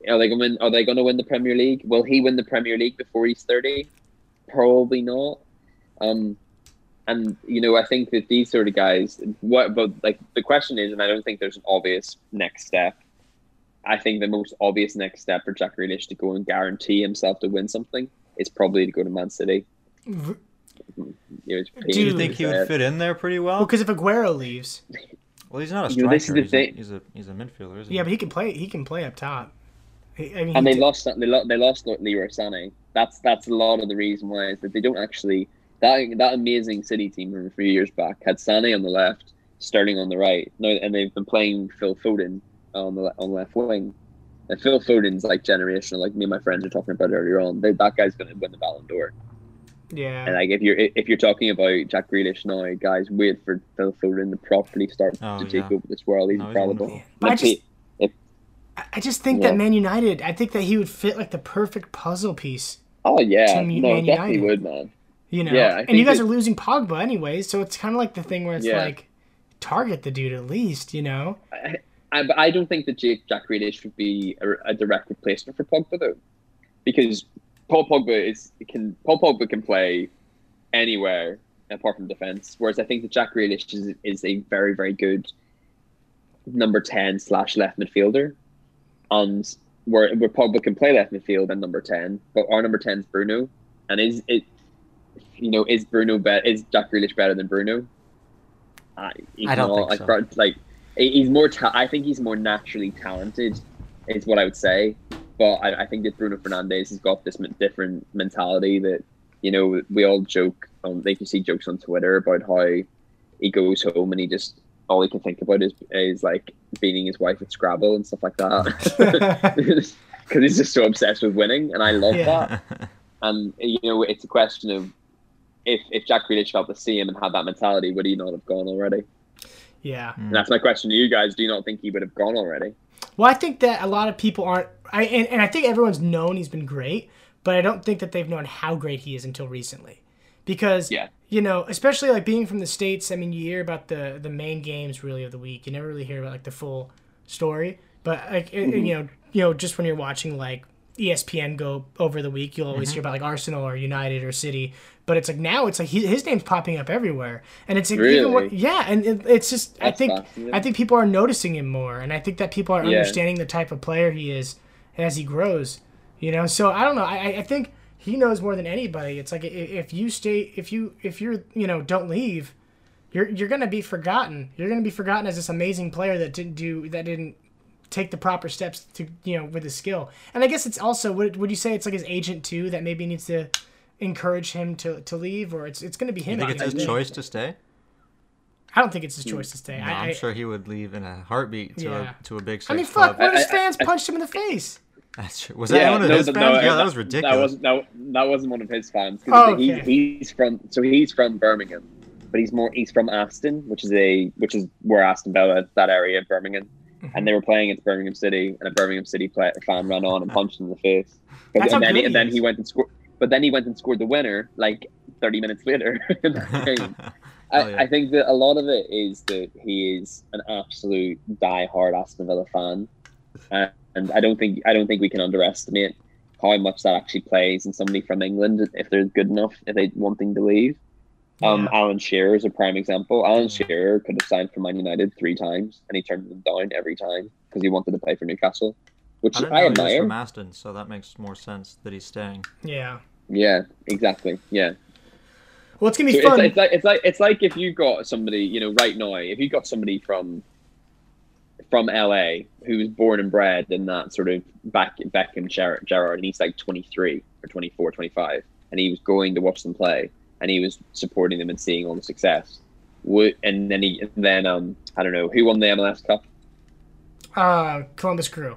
S3: are they going? Are they going to win the Premier League? Will he win the Premier League before he's thirty? Probably not. Um, and you know, I think that these sort of guys. What? But like the question is, and I don't think there's an obvious next step. I think the most obvious next step for Jack Grealish to go and guarantee himself to win something is probably to go to Man City.
S2: V-
S3: You know, it's
S2: Do
S4: Do you think he would
S3: it.
S4: fit in there pretty well?
S2: Well, because if Aguero leaves,
S4: Well, he's not a
S3: You know, this
S4: striker.
S3: is the
S4: he's,
S3: thing-
S4: a, he's a he's a midfielder, isn't he?
S2: yeah, but he can play. He can play up top. He- I mean,
S3: and they
S2: did-
S3: lost they lost they lost Leroy Sané. That's that's a lot of the reason why is that they don't actually that that amazing City team from a few years back had Sané on the left, Sterling on the right. No, and they've been playing Phil Foden on the on the left wing. And Phil Foden's like generational, like me and my friends were talking about earlier on. They, that guy's going to win the Ballon d'Or. Yeah. And
S2: Yeah.
S3: like if you're if you're talking about Jack Grealish now, guys, wait for Phil Foden to properly start
S4: Oh,
S3: to take
S4: yeah.
S3: over this world. He's
S4: No,
S3: incredible.
S2: But I just- I- I just think
S3: Yeah.
S2: that Man United. I think that he would fit like the perfect puzzle piece.
S3: oh yeah,
S2: Team
S3: no,
S2: Man
S3: definitely
S2: United.
S3: would, man.
S2: You know.
S3: Yeah,
S2: and you guys
S3: that-
S2: are losing Pogba anyways, so it's kind of like the thing where it's
S3: Yeah.
S2: like target the dude at least. You know.
S3: I, I, I don't think that Jake, Jack Grealish would be a, a direct replacement for Pogba though, because Paul Pogba is can Paul Pogba can play anywhere apart from defense, whereas I think that Jack Grealish is, is a very very good number ten slash left midfielder, and where where Pogba can play left midfield and number ten, but our number ten is Bruno, and is it. You know, is Bruno better? is Jack Grealish better than Bruno? I,
S4: I don't
S3: not,
S4: think so.
S3: pro- like he's more. Ta- I think he's more naturally talented, is what I would say. but I, I think that Bruno Fernandes has got this m- different mentality that you know we all joke on. Like you see jokes on Twitter about how he goes home and he just all he can think about is is like beating his wife at Scrabble and stuff like that. Because he's just so obsessed with winning, and I love
S2: Yeah.
S3: that. And you know, it's a question of if if Jack Grealish felt the same and had that mentality, would he not have gone already?
S2: yeah. Hmm.
S3: And that's my question to you guys. Do you not think he would have gone already?
S2: Well, I think that a lot of people aren't. I and, and I think everyone's known he's been great, but I don't think that they've known how great he is until recently, because
S3: Yeah.
S2: you know, especially like being from the states. I mean, you hear about the the main games really of the week. You never really hear about like the full story, but like it- mm-hmm. you know, you know, just when you're watching like ESPN go over the week, you'll always mm-hmm. hear about like Arsenal or United or City. But it's like now it's like he, his name's popping up everywhere, and it's like, even
S3: Really?
S2: what, yeah, and it, it's just I think
S3: fascinating.
S2: I think people are noticing him more, and I think that people are
S3: Yeah.
S2: understanding the type of player he is as he grows. You know, so I don't know. I, I- I think he knows more than anybody. It's like if you stay, if you if you're you know don't leave, you're you're gonna be forgotten. You're gonna be forgotten as this amazing player that didn't do that didn't take the proper steps to you know with his skill. And I guess it's also would would you say it's like his agent too that maybe needs to encourage him to, to leave or it's it's gonna be him.
S4: You think it's his
S2: end day.
S4: choice to stay?
S2: I don't think it's his hmm. choice to stay.
S4: No,
S2: I,
S4: I'm sure he would leave in a heartbeat to
S2: Yeah.
S4: a to a big
S2: I mean, fuck!
S4: club.
S2: One of his
S3: I- I-
S2: fans
S3: I-
S2: punched him in the face.
S4: That's true. Was that one of
S3: no,
S4: his
S3: but
S4: fans?
S3: no,
S4: yeah, that was ridiculous.
S3: That wasn't that, that wasn't one of his fans.
S2: Oh,
S3: he,
S2: okay.
S3: he's from so he's from Birmingham, but he's more he's from Aston, which is a which is where Aston Villa that area of Birmingham. And they were playing against Birmingham City, and a Birmingham City play, fan ran on and punched him in the face. But and then he, and then he went and scored. But then he went and scored the winner like 30 minutes later game. I,
S4: Oh, yeah.
S3: I think that a lot of it is that he is an absolute die-hard Aston Villa fan, uh, and I don't think I don't think we can underestimate how much that actually plays in somebody from England if they're good enough if they want wanting to leave. Um,
S2: Yeah.
S3: Alan Shearer is a prime example. Alan Shearer could have signed for Man United three times, and he turned them down every time because he wanted to play for Newcastle, which
S4: I
S3: I,
S4: didn't he
S3: admire.
S4: from Aston, so that makes more sense that he's staying.
S2: Yeah.
S3: Yeah, exactly. Yeah.
S2: Well, it's gonna be
S3: it's,
S2: fun.
S3: like, it's like it's like it's like if you got somebody, you know, right now, if you got somebody from from LA who was born and bred in that sort of back Beckham Gerrard, Gerrard and he's like 23 or 24, 25, and he was going to watch them play and he was supporting them and seeing all the success. Would and then he and then um I don't know who won the MLS Cup.
S2: uh, Columbus Crew.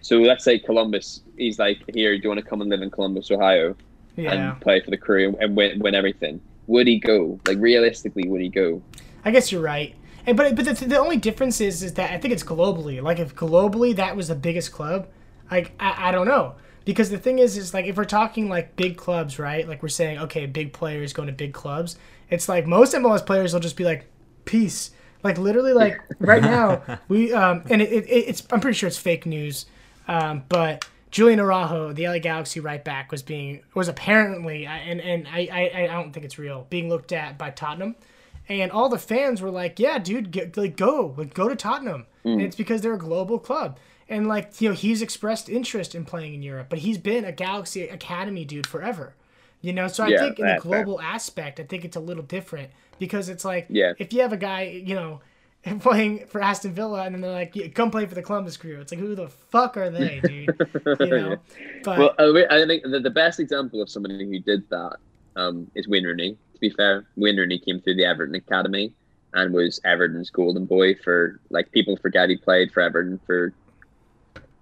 S3: So let's say Columbus. He's like, here, do you want to come and live in Columbus, Ohio,
S2: Yeah.
S3: and play for the crew and win, win everything? Would he go? Like realistically, would he go?
S2: I guess you're right. And but but the, the only difference is is that I think it's globally. Like if globally that was the biggest club, like I, I don't know. Because the thing is is like if we're talking like big clubs, right? Like we're saying okay, big players going to big clubs. It's like most MLS players will just be like peace. Like literally like right now we um and it, it, it's I'm pretty sure it's fake news. Um but Julian Araujo, the LA Galaxy right back, was being was apparently and and I, I I don't think it's real being looked at by Tottenham and all the fans were like, "Yeah, dude, get, like go, like go to Tottenham." And it's because they're a global club, and like you know he's expressed interest in playing in Europe, but he's been a Galaxy Academy dude forever, you know. So I
S3: Yeah,
S2: think in the
S3: that's fair.
S2: global aspect, I think it's a little different because it's like
S3: Yeah.
S2: if you have a guy, you know. Playing for Aston Villa, and then they're like, "Yeah, "Come play for the Columbus Crew." It's like, who the fuck are they, dude? You know. But
S3: Well, I think the, the best example of somebody who did that um, is Wayne Rooney. To be fair, Wayne Rooney came through the Everton Academy and was Everton's golden boy for like people forget he played for Everton for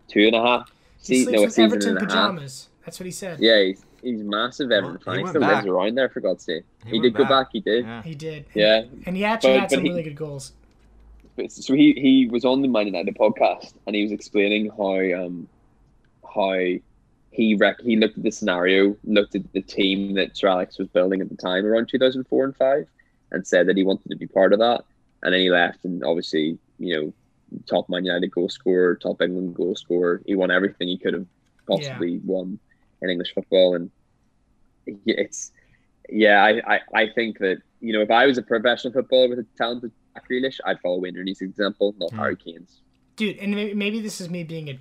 S3: two and a half
S2: he
S3: seasons.
S2: sleeps
S3: No,
S2: with Everton
S3: and
S2: pajamas. That's what he said.
S3: Yeah, he's, he's massive Everton
S4: Well,
S3: fan.
S4: he
S3: He still
S4: back.
S3: lives around there for God's sake.
S4: He
S3: He,
S4: went
S3: did go
S4: back.
S3: back. He did.
S4: Yeah.
S2: He did.
S3: Yeah.
S2: And he actually
S3: But-
S2: had some
S3: he-
S2: really good goals.
S3: But- So he, he was on the Man United podcast and he was explaining how um how he rec- he looked at the scenario, looked at the team that Sir Alex was building at the time around two thousand four and five, and said that he wanted to be part of that. And then he left, and obviously, you know, top Man United goal scorer, top England goal scorer. He won everything he could have possibly won in English football, and it's yeah, I, I, I think that you know if I was a professional footballer with a talented Jack Grealish, I'd follow Wayne Rooney's example, not
S4: Hmm.
S3: Harry Kane's.
S2: dude and maybe, maybe this is me being a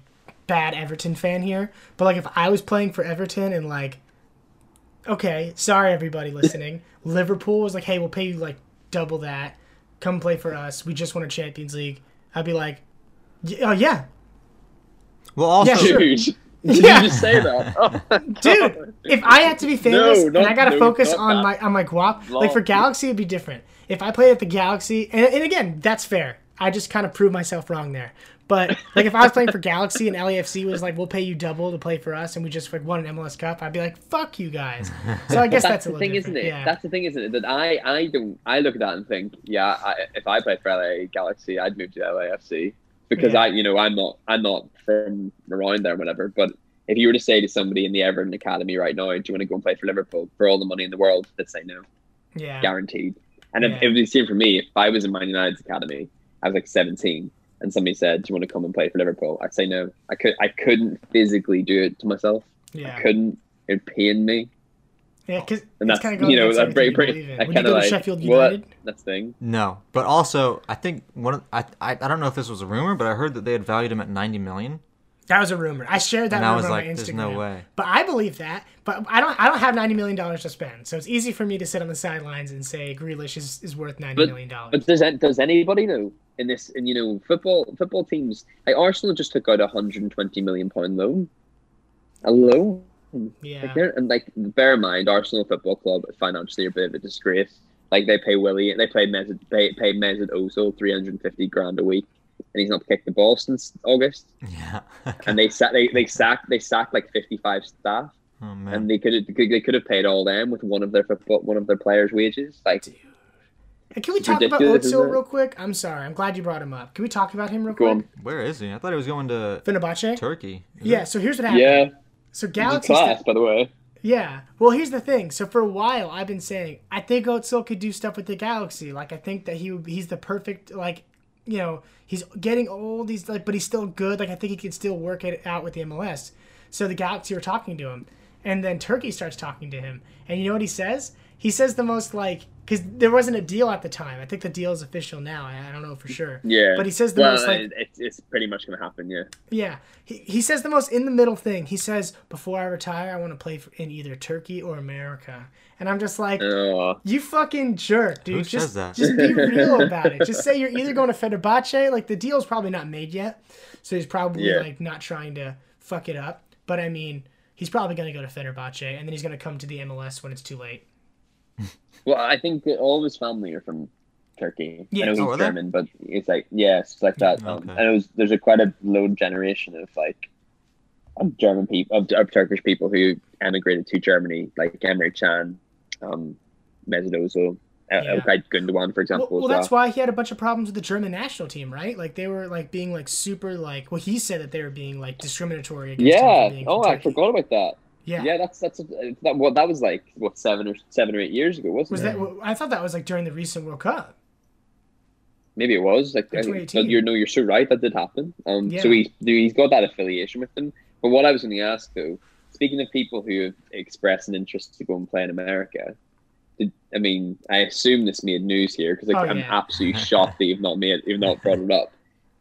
S2: bad everton fan here but like if i was playing for everton and like okay sorry everybody listening liverpool was like hey we'll pay you like double that come play for us we just won a champions league i'd be like "Y- oh yeah
S4: Well, also,
S2: Yeah, sure.
S3: Dude, did
S2: Yeah.
S3: you just say that? Oh,
S2: dude if i had to be famous
S3: No,
S2: and i gotta
S3: no,
S2: focus on
S3: that.
S2: my on my guap like for galaxy it'd be different if i played at the galaxy and, and again that's fair i just kind of proved myself wrong there but like if i was playing for galaxy and lafc was like we'll pay you double to play for us and we just like won an mls cup i'd be like fuck you guys so i guess
S3: that's,
S2: that's, a
S3: the thing,
S2: different.
S3: isn't it?
S2: yeah
S3: That's the thing, isn't it? That I, I don't, I look at that and think, yeah, I, if I played for LA Galaxy, I'd move to LAFC because
S2: Yeah.
S3: I, you know, I'm not, I'm not from around there, or whatever. But if you were to say to somebody in the Everton Academy right now, do you want to go and play for Liverpool for all the money in the world? They'd say no,
S2: yeah
S3: guaranteed. And if
S2: Yeah.
S3: it was the same for me, if I was in Man United's academy, I was like 17, and somebody said, "Do you want to come and play for Liverpool?" I'd say no. I could, I couldn't physically do it to myself. Yeah. I
S2: yeah
S3: couldn't. It pained me.
S2: yeah because
S3: And that's
S2: kind of
S3: you know
S2: against
S3: that
S2: everything
S3: pretty,
S2: you
S3: pretty,
S2: believe in.
S3: that
S2: would you
S3: kind of
S2: to
S3: like
S2: sheffield
S3: well, that-
S2: united
S3: that's thing.
S4: no. But also, I think one. Of, I, I I don't know if this was a rumor, but I heard that they had valued him at 90 million.
S2: That was a rumor. I shared that
S4: And I
S2: rumor
S4: was
S2: on
S4: like,
S2: my
S4: "There's
S2: Instagram.
S4: no way."
S2: But I believe that. But I don't. I don't have ninety million dollars to spend, so it's easy for me to sit on the sidelines and say Grealish is, is worth ninety
S3: But-
S2: million dollars.
S3: But does that, does anybody know in this? And you know football football teams like Arsenal just took out a hundred and twenty million pound loan. A loan.
S2: Yeah.
S3: Like and like bear in mind, Arsenal Football Club is financially a bit of a disgrace. Like they pay Willian, they pay Mesut, pay, pay Mesut Ozil three hundred and fifty grand a week, and he's not kicked the ball since August.
S4: Yeah.
S3: And they sack they they sacked they sacked like fifty five staff.
S4: oh man.
S3: and they could have they could have paid all them with one of their football one of their players' wages. Like,
S2: And can we talk about
S3: ridiculous, isn't
S2: Ozil
S3: it?
S2: real quick? I'm sorry. I'm glad you brought him up. Can we talk about him real
S3: go
S2: quick?
S3: on,
S4: Where is he? I thought he was going to
S2: Fenerbahce.
S4: Turkey. Is
S2: Yeah.
S4: it?
S2: So here's what happened.
S3: yeah,
S2: So
S3: he's
S2: Galaxy.
S3: class by the way.
S2: Yeah. Well, here's the thing. So for a while, I've been saying I think Ozil could do stuff with the Galaxy. Like I think that he would, he's the perfect like, you know, he's getting old. He's like, but he's still good. Like I think he can still work it out with the MLS. So the Galaxy were talking to him, and then Turkey starts talking to him, and you know what he says? He says the most like because there wasn't a deal at the time. I think the deal is official now. I, I don't know for sure.
S3: Yeah,
S2: But he says the
S3: well,
S2: most like
S3: it, it's it's pretty much gonna happen. Yeah,
S2: yeah, he, he says the most in the middle thing. He says, "Before I retire, I want to play for, in either Turkey or America." And I'm just like,
S3: oh,
S2: "You fucking jerk, dude!
S4: Who
S2: just
S4: says that?
S2: just be real about it. Just say you're either going to Fenerbahce. Like the deal's probably not made yet, so he's probably
S3: Yeah.
S2: like not trying to fuck it up. But I mean, he's probably going to go to Fenerbahce, and then he's going to come to the MLS when it's too late.
S3: well, I think that all of his family are from Turkey.
S2: Yeah.
S3: I know he's
S4: Oh.
S3: German, but it's like yeah, it's like that. Um, and it was there's a quite a low generation of like of German people of, of Turkish people who emigrated to Germany, like Emre Can, um, Ozil,
S2: Yeah.
S3: Gundogan, for example.
S2: well,
S3: well.
S2: that's why he had a bunch of problems with the German national team, right? Like they were like being like super like. Well, he said that they were being like discriminatory against
S3: Yeah. Oh,
S2: from
S3: I forgot about that.
S2: Yeah.
S3: Yeah, that's that's that. What that was like what seven or seven or eight years ago, wasn't
S2: Was
S3: it?
S2: that? I thought that was like during the recent World Cup.
S3: Maybe it was like I-
S2: 2018.
S3: you're no, you're so right that did happen. Um,
S2: Yeah.
S3: so he he's got that affiliation with them. But what I was going to ask though, speaking of people who have expressed an interest to go and play in America, did I mean I assume this made news here because
S2: Oh,
S3: I'm
S2: yeah.
S3: absolutely shocked that you've not made you've not brought it up.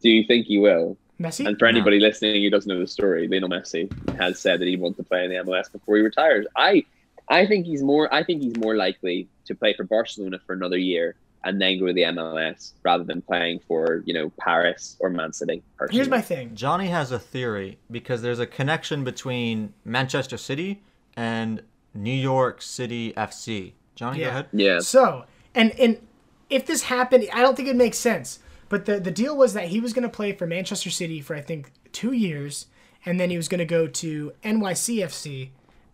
S3: Do you think he will?
S2: Messi.
S3: And for anybody listening who doesn't know the story, Lionel Messi has said that he wants to play in the MLS before he retires. I, I think he's more. I think he's more likely to play for Barcelona for another year and then go to the MLS rather than playing for you know Paris or Man City. Personally.
S2: Here's my thing.
S4: Johnny has a theory because there's a connection between Manchester City and New York City FC. Johnny,
S2: Yeah.
S4: go ahead.
S3: yeah.
S2: So, and and if this happened, I don't think it makes sense. But the the deal was that he was going to play for Manchester City for I think two years, and then he was going to go to NYCFC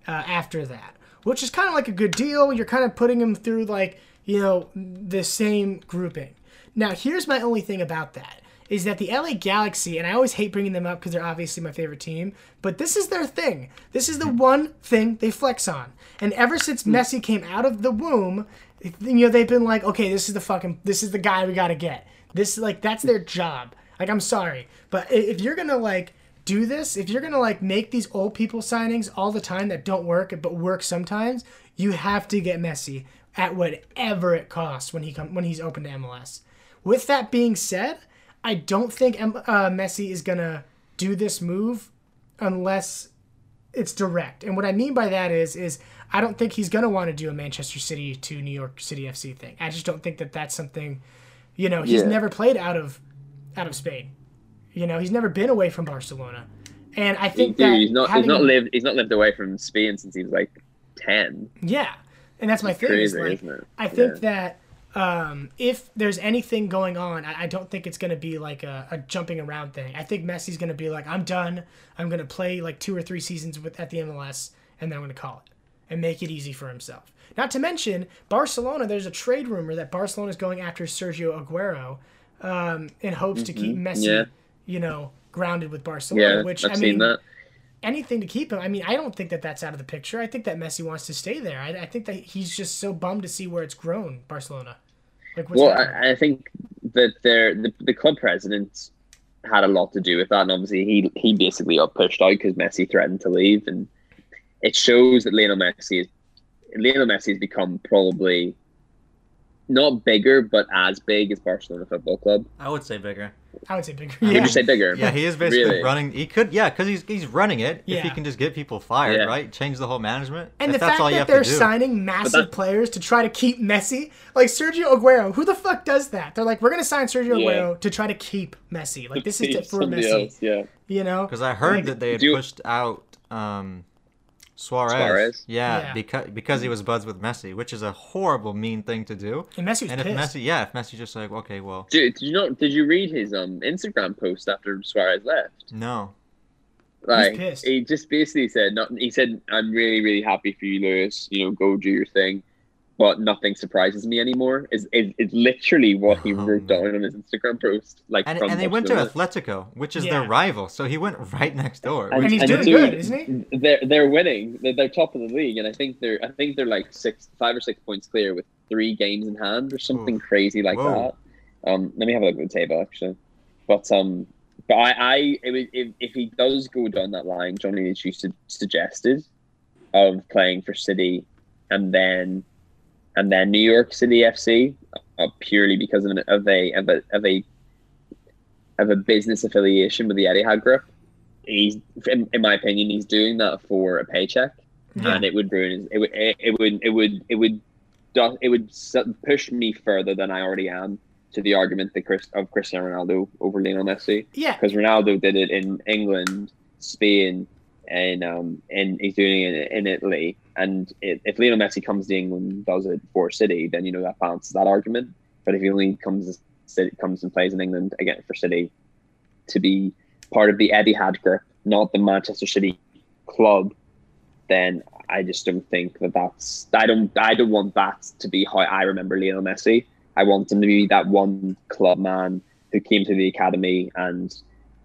S2: uh, after that, which is kind of like a good deal. You're kind of putting him through like you know the same grouping. Now, here's my only thing about that is that the LA Galaxy, and I always hate bringing them up because they're obviously my favorite team, but this is their thing. This is the mm-hmm. one thing they flex on. And ever since mm. Messi came out of the womb, you know, they've been like, okay, this is the fucking, this is the guy we got to get. This, like, that's their job. Like, I'm sorry, but if you're gonna, like, do this, if you're gonna, like, make these old people signings all the time that don't work, but work sometimes, you have to get Messi at whatever it costs when he come when he's open to MLS. With that being said, I don't think M- uh, Messi is gonna do this move unless it's direct. And what I mean by that is, is I don't think he's gonna want to do a Manchester City to New York City FC thing. I just don't think that that's something. You know, he's
S3: Yeah.
S2: never played out of out of Spain. You know, he's never been away from Barcelona. And I think that
S3: he's not he's not lived he's not lived away from Spain since he was like ten.
S2: Yeah, and that's my thing.
S3: Crazy,
S2: like. I think
S3: Yeah.
S2: that um, if there's anything going on, I, I don't think it's going to be like a, a jumping around thing. I think Messi's going to be like, I'm done. I'm going to play like two or three seasons with at the MLS, and then I'm going to call it and make it easy for himself. Not to mention Barcelona. There's a trade rumor that Barcelona is going after Sergio Aguero um, in hopes to keep Messi,
S3: Mm-hmm. yeah.
S2: you know, grounded with Barcelona.
S3: Yeah,
S2: which
S3: I've
S2: I
S3: seen
S2: mean,
S3: that.
S2: Anything to keep him. I mean, I don't think that that's out of the picture. I think that Messi wants to stay there. I, I think that he's just so bummed to see where it's grown, Barcelona. Like, what's
S3: Well. I, I think that their the, the club president had a lot to do with that, and obviously he he basically got pushed out because Messi threatened to leave, and it shows that Lionel Messi is Lionel Messi has become probably not bigger, but as big as Barcelona Football Club.
S4: I would say bigger.
S2: I would say bigger.
S3: Would
S2: Yeah.
S3: you say bigger?
S4: Yeah, he is basically
S3: Really?
S4: running. He could, yeah, because he's he's running it. Yeah. If he can just get people fired,
S3: Yeah.
S4: right? Change the whole management.
S2: And
S4: if
S2: the
S4: that's
S2: fact
S4: all you
S2: that
S4: have
S2: they're
S4: to do.
S2: signing massive players to try to keep Messi, like Sergio Aguero, who the fuck does that? They're like, we're gonna sign Sergio
S3: Yeah.
S2: Aguero to try to keep Messi. Like this is to, for Messi,
S3: else, yeah.
S2: you know?
S4: Because I heard
S2: Like,
S4: that they had
S3: do-
S4: pushed out um, Suarez.
S3: Suarez?
S4: Yeah,
S2: Yeah.
S4: because because he was buds with Messi, which is a horrible, mean thing to do.
S2: And Messi was
S4: And if
S2: pissed.
S4: Messi, yeah, if Messi just like, okay, well,
S3: Did, did you know? Did you read his um Instagram post after Suarez left?
S4: no,
S3: Like
S2: pissed.
S3: he just basically said, "Not." He said, "I'm really, really happy for you, Lewis. You know, go do your thing." But nothing surprises me anymore. Is is, is literally what he
S4: Oh,
S3: wrote
S4: man.
S3: down on his Instagram post. Like
S4: and
S3: from
S4: and they went to Atletico, which is
S2: Yeah.
S4: their rival, so he went right next door.
S3: And-
S2: And he's
S3: and
S2: doing
S3: dude,
S2: good, isn't he?
S3: They're they're winning. They're, they're top of the league, and I think they're I think they're like six, five or six points clear with three games in hand or something
S4: Ooh.
S3: crazy like
S4: Whoa.
S3: that. Um, let me have a look at the table actually. But um, but I I it was, if if he does go down that line, Johnny Leach used to suggested of playing for City, and then and then New York City FC, uh, purely because of, an, of a of a of a of a business affiliation with the Etihad Group. He's, in, in my opinion, he's doing that for a paycheck,
S2: Yeah.
S3: and it would ruin. His, it would it, it would it would it would it would push me further than I already am to the argument that Chris, of Cristiano Ronaldo over Lionel Messi
S2: Yeah.
S3: because Ronaldo did it in England, Spain, and um, and he's doing it in Italy. And it, if Lionel Messi comes to England and does it for City, then you know that balances that argument. But if he only comes comes and plays in England again for City to be part of the Etihad group, not the Manchester City club, then I just don't think that that's I don't I don't want that to be how I remember Lionel Messi. I want him to be that one club man who came to the academy and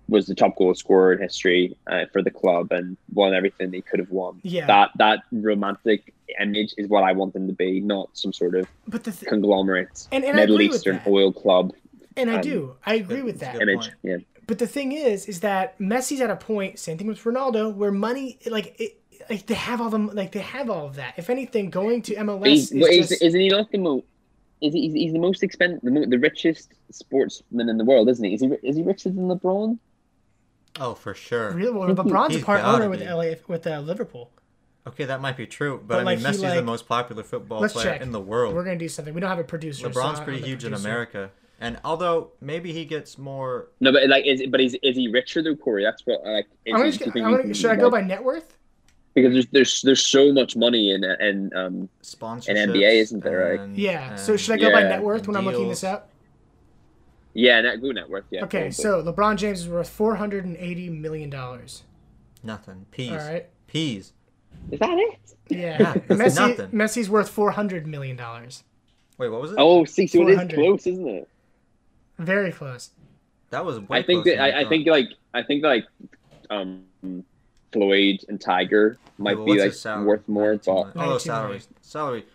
S3: was the top goal scorer in history uh, for the club and won everything he could have won.
S2: Yeah.
S3: That that romantic image is what I want them to be, not some sort of
S2: But the th-
S3: conglomerate
S2: And- and
S3: Middle Eastern oil club
S2: and I
S3: um,
S2: do. I agree with that.
S3: image.
S4: point.
S3: Yeah.
S2: But the thing is, is that Messi's at a point. Same thing with Ronaldo, where money, like, it, like they have all the, like they have all of that. If anything, going to MLS
S3: he's,
S2: is
S3: but
S2: just,
S3: isn't he not the most? Is he, he's, he's the most expensive, the, mo- the richest sportsman in the world, isn't he? Is he is he richer than LeBron?
S4: Oh, for sure.
S2: really well.
S3: think he-
S2: LeBron's a part
S4: gotta
S2: owner with
S4: be.
S2: LA with uh, Liverpool.
S4: Okay, that might be true, but,
S2: But,
S4: I mean,
S2: like, he,
S4: Messi's the most popular football player
S2: check.
S4: in the world.
S2: We're gonna do something. We don't have a producer.
S4: LeBron's
S2: I'm
S4: pretty
S2: the
S4: huge in. America, and although maybe he gets more,
S3: No, but like, is but is, is he richer than Corey? That's what like.
S2: I'm gonna,
S3: he-
S2: just,
S3: do you think
S2: I'm gonna,
S3: can
S2: should I
S3: be
S2: go by net worth?
S3: Because there's there's there's so much money in in um
S4: sponsorships.
S3: And NBA, isn't there, right?
S4: and-
S2: Yeah. So should I go by net worth
S4: and
S2: when I'm looking this up?
S3: Yeah net go net worth yeah.
S2: Okay, so LeBron James is worth 480 million dollars.
S4: Nothing. Peas.
S2: All right.
S4: Peas.
S3: is that it?
S2: Yeah.
S4: Yeah, that's
S2: Messi,
S4: nothing.
S2: Messi's worth 400 million dollars.
S4: Wait, what was it?
S3: Oh, see, so it is close, isn't it?
S2: Very close.
S4: that was. Way
S3: I think
S4: closer
S3: that I, I think like I think like um Floyd and Tiger might
S4: well,
S3: be like worth more,
S4: 92
S3: but.
S4: Oh,
S2: 92
S4: salary. Salary.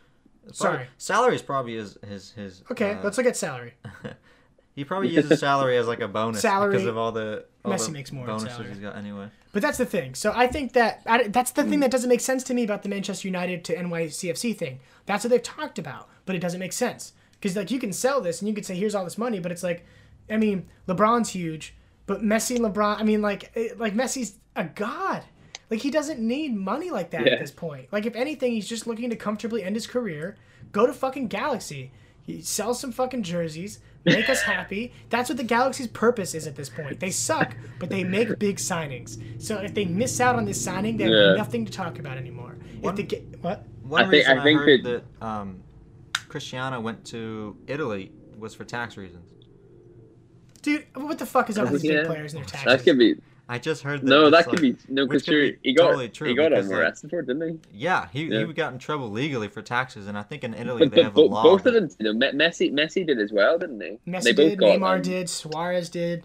S2: Sorry.
S4: Salary is probably his his his.
S2: Okay,
S4: uh,
S2: let's look at salary.
S4: He probably uses salary as like a bonus
S2: Salary-
S4: because of all the all
S2: Messi
S4: the
S2: makes more
S4: bonuses
S2: salary.
S4: he's got anyway.
S2: But that's the thing. So I think that I, that's the
S3: Hmm.
S2: thing that doesn't make sense to me about the Manchester United to NYCFC thing. That's what they've talked about, but it doesn't make sense because like you can sell this and you could say here's all this money, but it's like, I mean, LeBron's huge, but Messi, and LeBron, I mean, like it, like Messi's a god. Like he doesn't need money like that
S3: Yeah.
S2: at this point. Like if anything, he's just looking to comfortably end his career, go to fucking Galaxy. He sells some fucking jerseys, make us happy. That's what the Galaxy's purpose is at this point. They suck, but they make big signings. So if they miss out on this signing, they have
S3: Yeah.
S2: nothing to talk about anymore. If they get what?
S4: One
S3: I think-
S4: reason
S3: I
S4: I,
S3: think
S4: heard
S3: that-
S4: that, um, Cristiano went to Italy was for tax reasons.
S2: Dude, what the fuck is up with
S3: Yeah.
S2: big players and their taxes?
S3: That
S2: taxes?
S3: could be
S4: I just heard that.
S3: no. That
S4: like-
S3: could be no.
S4: which
S3: Because
S4: could be
S3: he got
S4: totally true,
S3: he got
S4: because,
S3: him
S4: like-
S3: arrested for it, didn't he?
S4: Yeah, he,
S3: Yeah.
S4: he got in trouble legally for taxes, and I think in Italy
S3: But,
S4: they
S3: but
S4: have a
S3: bo-
S4: law.
S3: both of them, you know, Messi Messi did as well, didn't they?
S2: Messi
S3: they both
S2: did,
S3: got,
S2: Neymar
S3: um,
S2: did, Suarez did.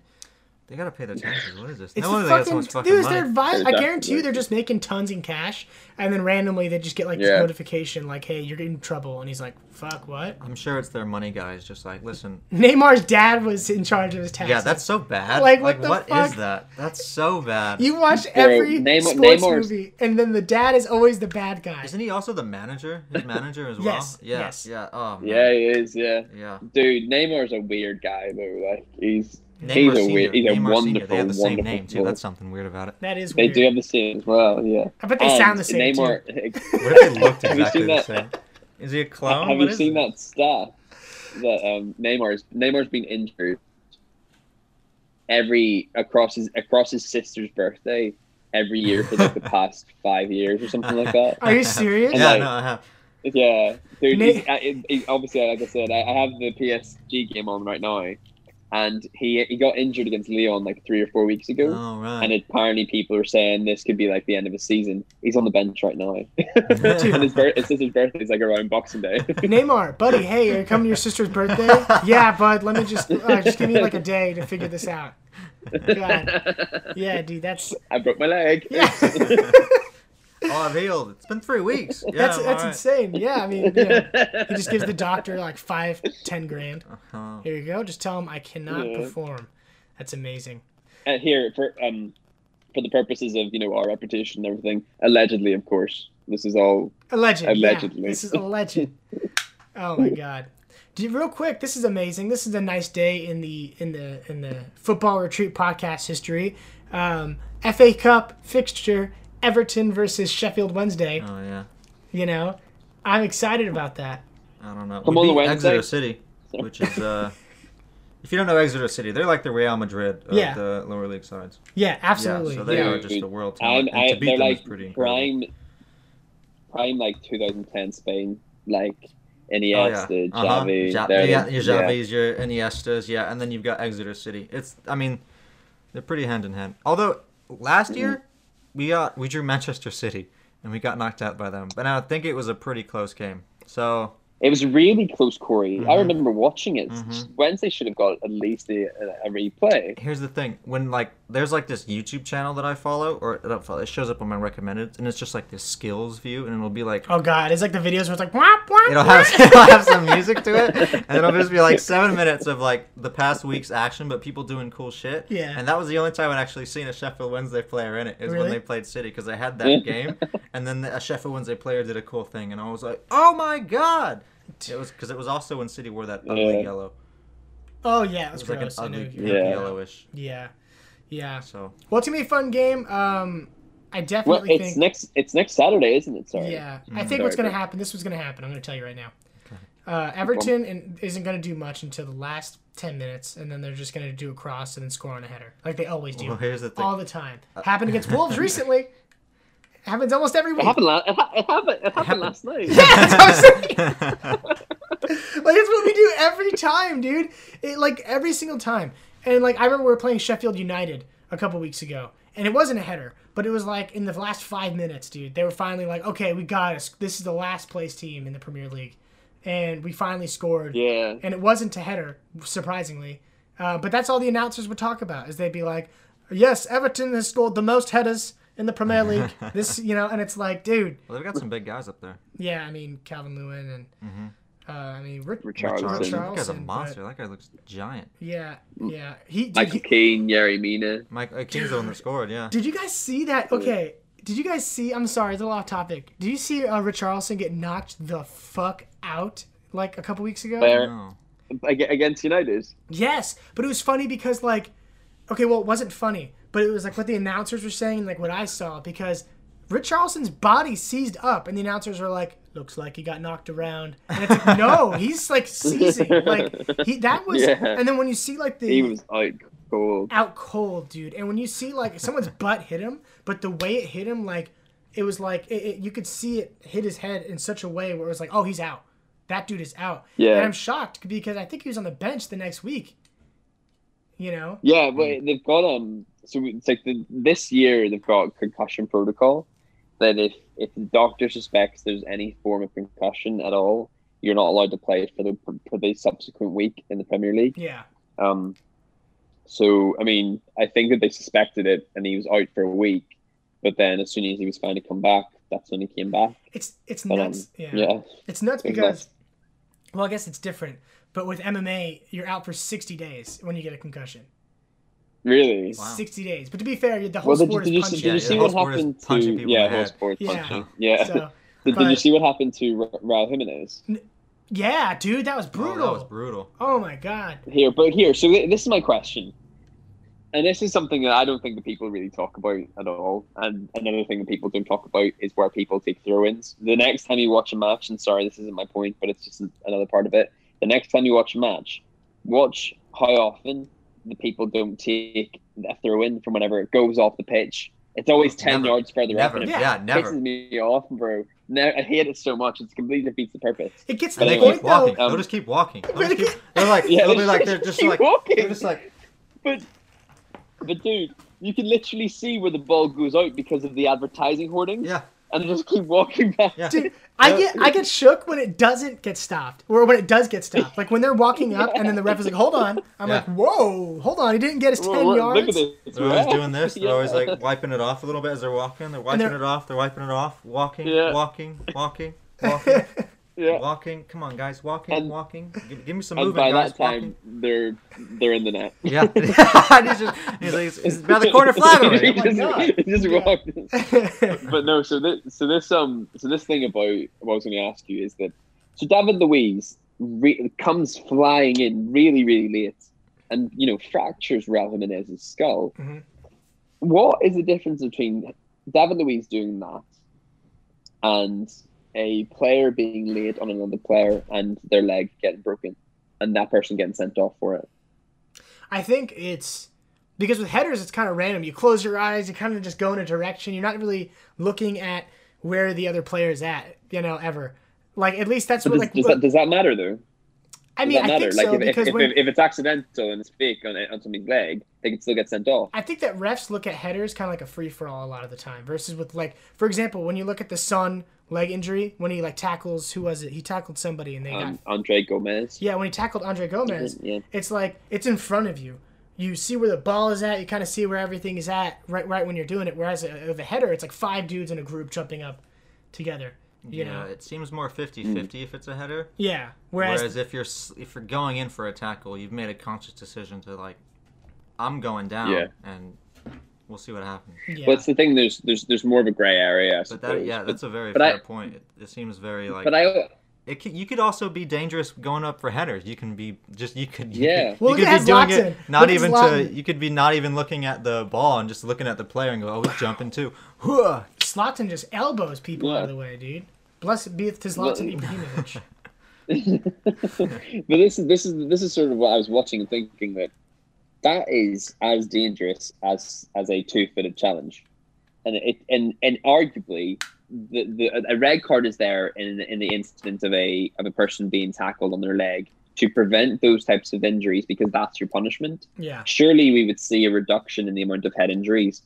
S4: They gotta pay their taxes. What is this?
S2: It's
S4: no
S2: the
S4: wonder they got so
S2: fucking,
S4: much fucking
S2: dude,
S4: money.
S2: they're vi- I guarantee you they're just making tons in cash, and then randomly they just get like this
S3: Yeah.
S2: notification like, "Hey, you're in trouble," and he's like, "Fuck, what?"
S4: I'm sure it's their money guys. Just like, listen,
S2: Neymar's dad was in charge of his taxes.
S4: yeah, that's so bad.
S2: Like,
S4: Like,
S2: what the
S4: what is
S2: fuck?
S4: that? That's so bad.
S2: you watch
S3: Bro,
S2: every
S3: Neymar-
S2: sports
S3: Neymar's-
S2: movie, and then the dad is always the bad guy.
S4: Isn't he also the manager? His manager as well.
S2: Yes,
S4: Yeah.
S2: yes.
S4: Yeah. Oh man.
S3: Yeah, he is. Yeah,
S4: Yeah.
S3: dude, Neymar's a weird guy though. Like he's
S4: Neymar
S3: he's a weird, he's a
S4: Neymar Senior.
S3: wonderful,
S4: They have the same name too.
S3: player.
S4: That's something weird about it.
S2: That is
S3: They
S2: weird.
S3: do have the same as well. Yeah,
S2: I bet they
S3: And
S2: sound the same
S3: Neymar,
S2: too.
S4: What if they looked
S3: Have you
S4: exactly
S3: seen
S4: the
S3: that?
S4: same? Is he a clone?
S3: Have
S4: What
S3: you seen
S4: it?
S3: that stat that um, Neymar's Neymar's been injured every across his across his sister's birthday every year for like the past five years or something like that.
S2: Are you serious?
S3: And
S4: Yeah,
S3: like-
S4: no, I have.
S3: Yeah, dude.
S2: Na-
S3: he's, it- it- obviously, like I said, I, I have the PSG game on right now, and he he got injured against Lyon like three or four weeks ago.
S4: Oh right.
S3: And apparently, people are saying this could be like the end of his season. He's on the bench right now, and his bir- it's his birthday's like around Boxing Day.
S2: Neymar, buddy, hey, are you coming to your sister's birthday? yeah, bud, let me just uh, just give me like a day to figure this out. God. Yeah, dude, that's
S3: I broke my leg.
S2: yeah.
S4: oh, I've healed. It's been three weeks. Yeah,
S2: that's that's
S4: alright.
S2: insane. Yeah, I mean, yeah. he just gives the doctor like five, ten grand.
S4: Uh-huh.
S2: Here you go. Just tell him I cannot
S3: Yeah.
S2: perform. That's amazing.
S3: and here for um for the purposes of you know our reputation and everything, allegedly, of course, this is all.
S2: Alleged.
S3: Allegedly.
S2: Yeah, this is alleged. oh my god. Dude, real quick, this is amazing. This is a nice day in the in the in the football retreat podcast history. Um, FA Cup fixture: Everton versus Sheffield Wednesday.
S4: Oh yeah.
S2: You know, I'm excited about that.
S4: I don't know.
S3: Come
S4: We
S3: on the
S4: beat
S3: Wednesday.
S4: Exeter City, which is uh, if you don't know Exeter City, they're like the Real Madrid of
S2: Yeah.
S4: the lower league sides.
S2: Yeah, absolutely.
S4: Yeah, so they
S2: yeah.
S4: are just a world
S3: I'm,
S4: and
S3: I,
S4: to beat
S3: they're
S4: them
S3: like
S4: is pretty incredible.
S3: prime, prime like 2010 Spain, like
S4: Oh,
S3: Iniesta,
S4: Uh-huh.
S3: Xavi.
S4: Ja- yeah,
S3: the-
S4: your
S3: yeah.
S4: Your Iniestas, yeah, and then you've got Exeter City. It's, I mean, they're pretty hand in hand. Although last
S3: Mm-hmm.
S4: year we got we drew Manchester City and we got knocked out by them, but I think it was a pretty close game. So
S3: It was really close, Corey. I
S4: Mhm.
S3: remember watching it.
S4: Mhm.
S3: Wednesday should have got at least a, a replay.
S4: here's the thing: when like there's like this YouTube channel that I follow, or I don't follow, it shows up on my recommended, and it's just like this skills view, and it'll be like
S2: Oh god, it's like the videos where it's like whap, whap,
S4: it'll have it'll have some music to it, and it'll just be like seven minutes of like the past week's action, but people doing cool shit.
S2: Yeah.
S4: And that was the only time I'd actually seen a Sheffield Wednesday player in it. Is
S2: Really?
S4: when they played City because they had that game, and then a Sheffield Wednesday player did a cool thing, and I was like, oh my god! It was because it was also when City wore that ugly
S3: Yeah.
S4: yellow.
S2: Oh yeah, it
S4: It
S2: was,
S4: was like an
S2: gross.
S4: Ugly
S3: Yeah.
S4: yellowish.
S2: yeah, yeah.
S4: So
S2: Well, it's gonna be a fun game. Um, I
S3: Well,
S2: definitely
S3: it's
S2: think.
S3: next. It's next Saturday, isn't it? Sorry.
S2: Yeah, I
S4: Mm.
S2: think what's going to
S3: sorry.
S2: happen. This was going to happen. I'm going to tell you right now. Uh, Everton in, isn't going to do much until the last ten minutes, and then they're just going to do a cross and then score on a header, like they always do,
S4: well, here's the thing.
S2: all the time. Happened against Wolves recently. Happens almost every week.
S3: It happened. La- it, ha- it happened. It happened
S4: happened.
S3: last night.
S2: That's what I'm saying. like it's what we do every time, dude. It like every single time. And like I remember we were playing Sheffield United a couple weeks ago, and it wasn't a header, but it was like in the last five minutes, dude. They were finally like, okay, we got us. This is the last place team in the Premier League, and we finally scored.
S3: yeah.
S2: And it wasn't a header, surprisingly. Uh, but that's all the announcers would talk about is they'd be like, "Yes, Everton has scored the most headers in the Premier League." this, you know, and it's like, dude,
S4: well, they've got some big guys up there.
S2: yeah, I mean Calvert-Lewin and uh, I mean Rick,
S3: Richarlison.
S2: Richarlison.
S4: That guy's a
S2: but-
S4: monster. That guy looks giant.
S2: Yeah, yeah. He did,
S3: Michael
S2: he,
S3: Keane, Yerry Mina.
S4: Mike uh, Keane's the one that scored. Yeah.
S2: did you guys see that? Okay, did you guys see? I'm sorry, it's a little off topic. Did you see uh, Richarlison get knocked the fuck out like a couple weeks ago?
S3: Where
S4: No.
S3: against United.
S2: Yes, but it was funny because like, okay, well, it wasn't funny, but it was like what the announcers were saying, like what I saw, because Rich Richarlison's body seized up, and the announcers were like, looks like he got knocked around. And it's like, no, he's like seizing. Like he that was.
S3: Yeah.
S2: And then when you see like the
S3: He was out cold.
S2: out cold, dude. And when you see like someone's butt hit him, but the way it hit him, like it was like it, it, you could see it hit his head in such a way where it was like, oh, he's out. That dude is out.
S3: Yeah.
S2: And I'm shocked because I think he was on the bench the next week. You know.
S3: Yeah, but they've got um. So it's like the, this year they've got concussion protocol. That if if the doctor suspects there's any form of concussion at all, you're not allowed to play for the for the subsequent week in the Premier League.
S2: Yeah.
S3: Um. So I mean, I think that they suspected it, and he was out for a week. But then, as soon as he was fine to come back, that's when he came back.
S2: It's it's
S3: But, um,
S2: nuts. yeah.
S3: yeah.
S2: It's nuts because
S3: nuts.
S2: well, I guess it's different. But with MMA, you're out for 60 days when you get a concussion.
S3: Really.
S4: Wow.
S2: 60 days. But to be fair, the whole
S3: Well, did,
S2: sport
S3: did you
S2: is
S3: see,
S2: punching.
S3: did you see
S4: the
S3: what
S4: whole sport is
S3: happened to yeah
S4: in the
S3: whole sport
S2: Yeah.
S3: punching yeah?
S2: So,
S3: did, did you see what happened to Ra- Raul Jimenez?
S2: yeah, dude, that was
S4: Oh,
S2: brutal.
S4: that was brutal.
S2: Oh my god.
S3: Here, but here, so this is my question, and this is something that I don't think that people really talk about at all. And another thing that people don't talk about is where people take throw-ins. The next time you watch a match, and sorry, this isn't my point, but it's just another part of it. The next time you watch a match, watch how often the people don't take a throw-in from whenever it goes off the pitch. It's always ten
S4: Never.
S3: yards further
S4: Never.
S3: up.
S4: Yeah,
S2: Yeah.
S4: never.
S3: pisses me off, bro. Ne- I hate it so much. It's completely defeats the purpose.
S2: It gets to
S4: And
S2: the
S4: they
S3: Anyway,
S4: keep
S2: point though.
S4: walking.
S3: Um,
S4: They'll just keep walking. They'll
S2: But
S4: just
S2: it
S4: keep, they're like,
S3: Yeah,
S4: they'll be like, they're just
S3: keep
S4: like,
S3: walking.
S4: they're just like,
S3: But, but dude, you can literally see where the ball goes out because of the advertising hoardings,
S4: yeah,
S3: and they just keep walking back.
S4: yeah.
S2: Dude, I get I get shook when it doesn't get stopped, or when it does get stopped. Like when they're walking up and then the ref is like, "Hold on," I'm
S4: Yeah.
S2: like, "Whoa, hold on, he didn't get his
S3: Whoa,
S2: ten
S3: whoa,
S2: yards."
S3: Look at this.
S4: They're always doing this. They're
S3: Yeah.
S4: always like wiping it off a little bit as they're walking. They're wiping
S2: they're-
S4: it off. They're wiping it off. Walking,
S3: Yeah.
S4: walking, walking, walking,
S3: yeah.
S4: walking. Come on, guys, walking,
S3: And-
S4: walking. Give, give me some
S3: And
S4: movement,
S3: by
S4: guys.
S3: that time, they're they're in the net.
S4: Yeah. he's just he's like, he's by the corner flag
S3: he
S4: Oh
S3: just, he just walked. but no, so this, so this um, so this thing about what I was going to ask you is that so David Luiz re- comes flying in really, really late, and you know fractures Raul Jimenez's skull.
S2: Mhm.
S3: What is the difference between David Luiz doing that and a player being laid on another player and their leg getting broken, and that person getting sent off for it?
S2: I think it's because with headers, it's kind of random. You close your eyes, you kind of just go in a direction. You're not really looking at where the other player is at, you know, ever. Like at least that's
S3: But
S2: what
S3: does,
S2: like.
S3: does, that, does that matter though?
S2: I mean, I think
S3: like
S2: so
S3: if, if,
S2: because
S3: if,
S2: when,
S3: if it's accidental and it's fake on, on somebody's leg, they can still get sent off.
S2: I think that refs look at headers kind of like a free for all a lot of the time, versus with like, for example, when you look at the Son leg injury when he like tackles who was it? He tackled somebody and they
S3: Um,
S2: got
S3: Andre Gomes.
S2: yeah. When he tackled Andre Gomes,
S3: Yeah.
S2: it's like it's in front of you. You see where the ball is at. You kind of see where everything is at right right when you're doing it. Whereas a, with a header, it's like five dudes in a group jumping up together. You
S4: yeah,
S2: know.
S4: it seems more 50-50 if it's a header.
S2: Yeah. Whereas,
S4: Whereas if you're if you're going in for a tackle, you've made a conscious decision to like, I'm going down,
S3: Yeah.
S4: and we'll see what happens.
S2: yeah.
S3: But it's the thing. There's there's there's more of a grey area.
S4: But that yeah, that's a very
S3: but
S4: fair
S3: I-
S4: point. It, it seems very like
S3: but I
S4: it could, you could also be dangerous going up for headers. You can be just you could you
S3: Yeah.
S4: could,
S2: Well,
S4: you
S2: look
S4: could
S2: at
S4: be doing
S2: Zlatan.
S4: it not
S2: Look
S4: even to you could be not even looking at the ball and just looking at the player and go oh he's jumping too. Huh.
S2: Zlatan just elbows people
S3: Yeah.
S2: out of the way, dude. Blessed be it to Zlatan
S3: Well-
S2: Ibrahimovic.
S3: but this is this is this is sort of what I was watching and thinking that that is as dangerous as as a two-footed challenge, and it and and arguably the, the a red card is there in in the instance of a of a person being tackled on their leg to prevent those types of injuries because that's your punishment.
S2: Yeah.
S3: Surely we would see a reduction in the amount of head injuries.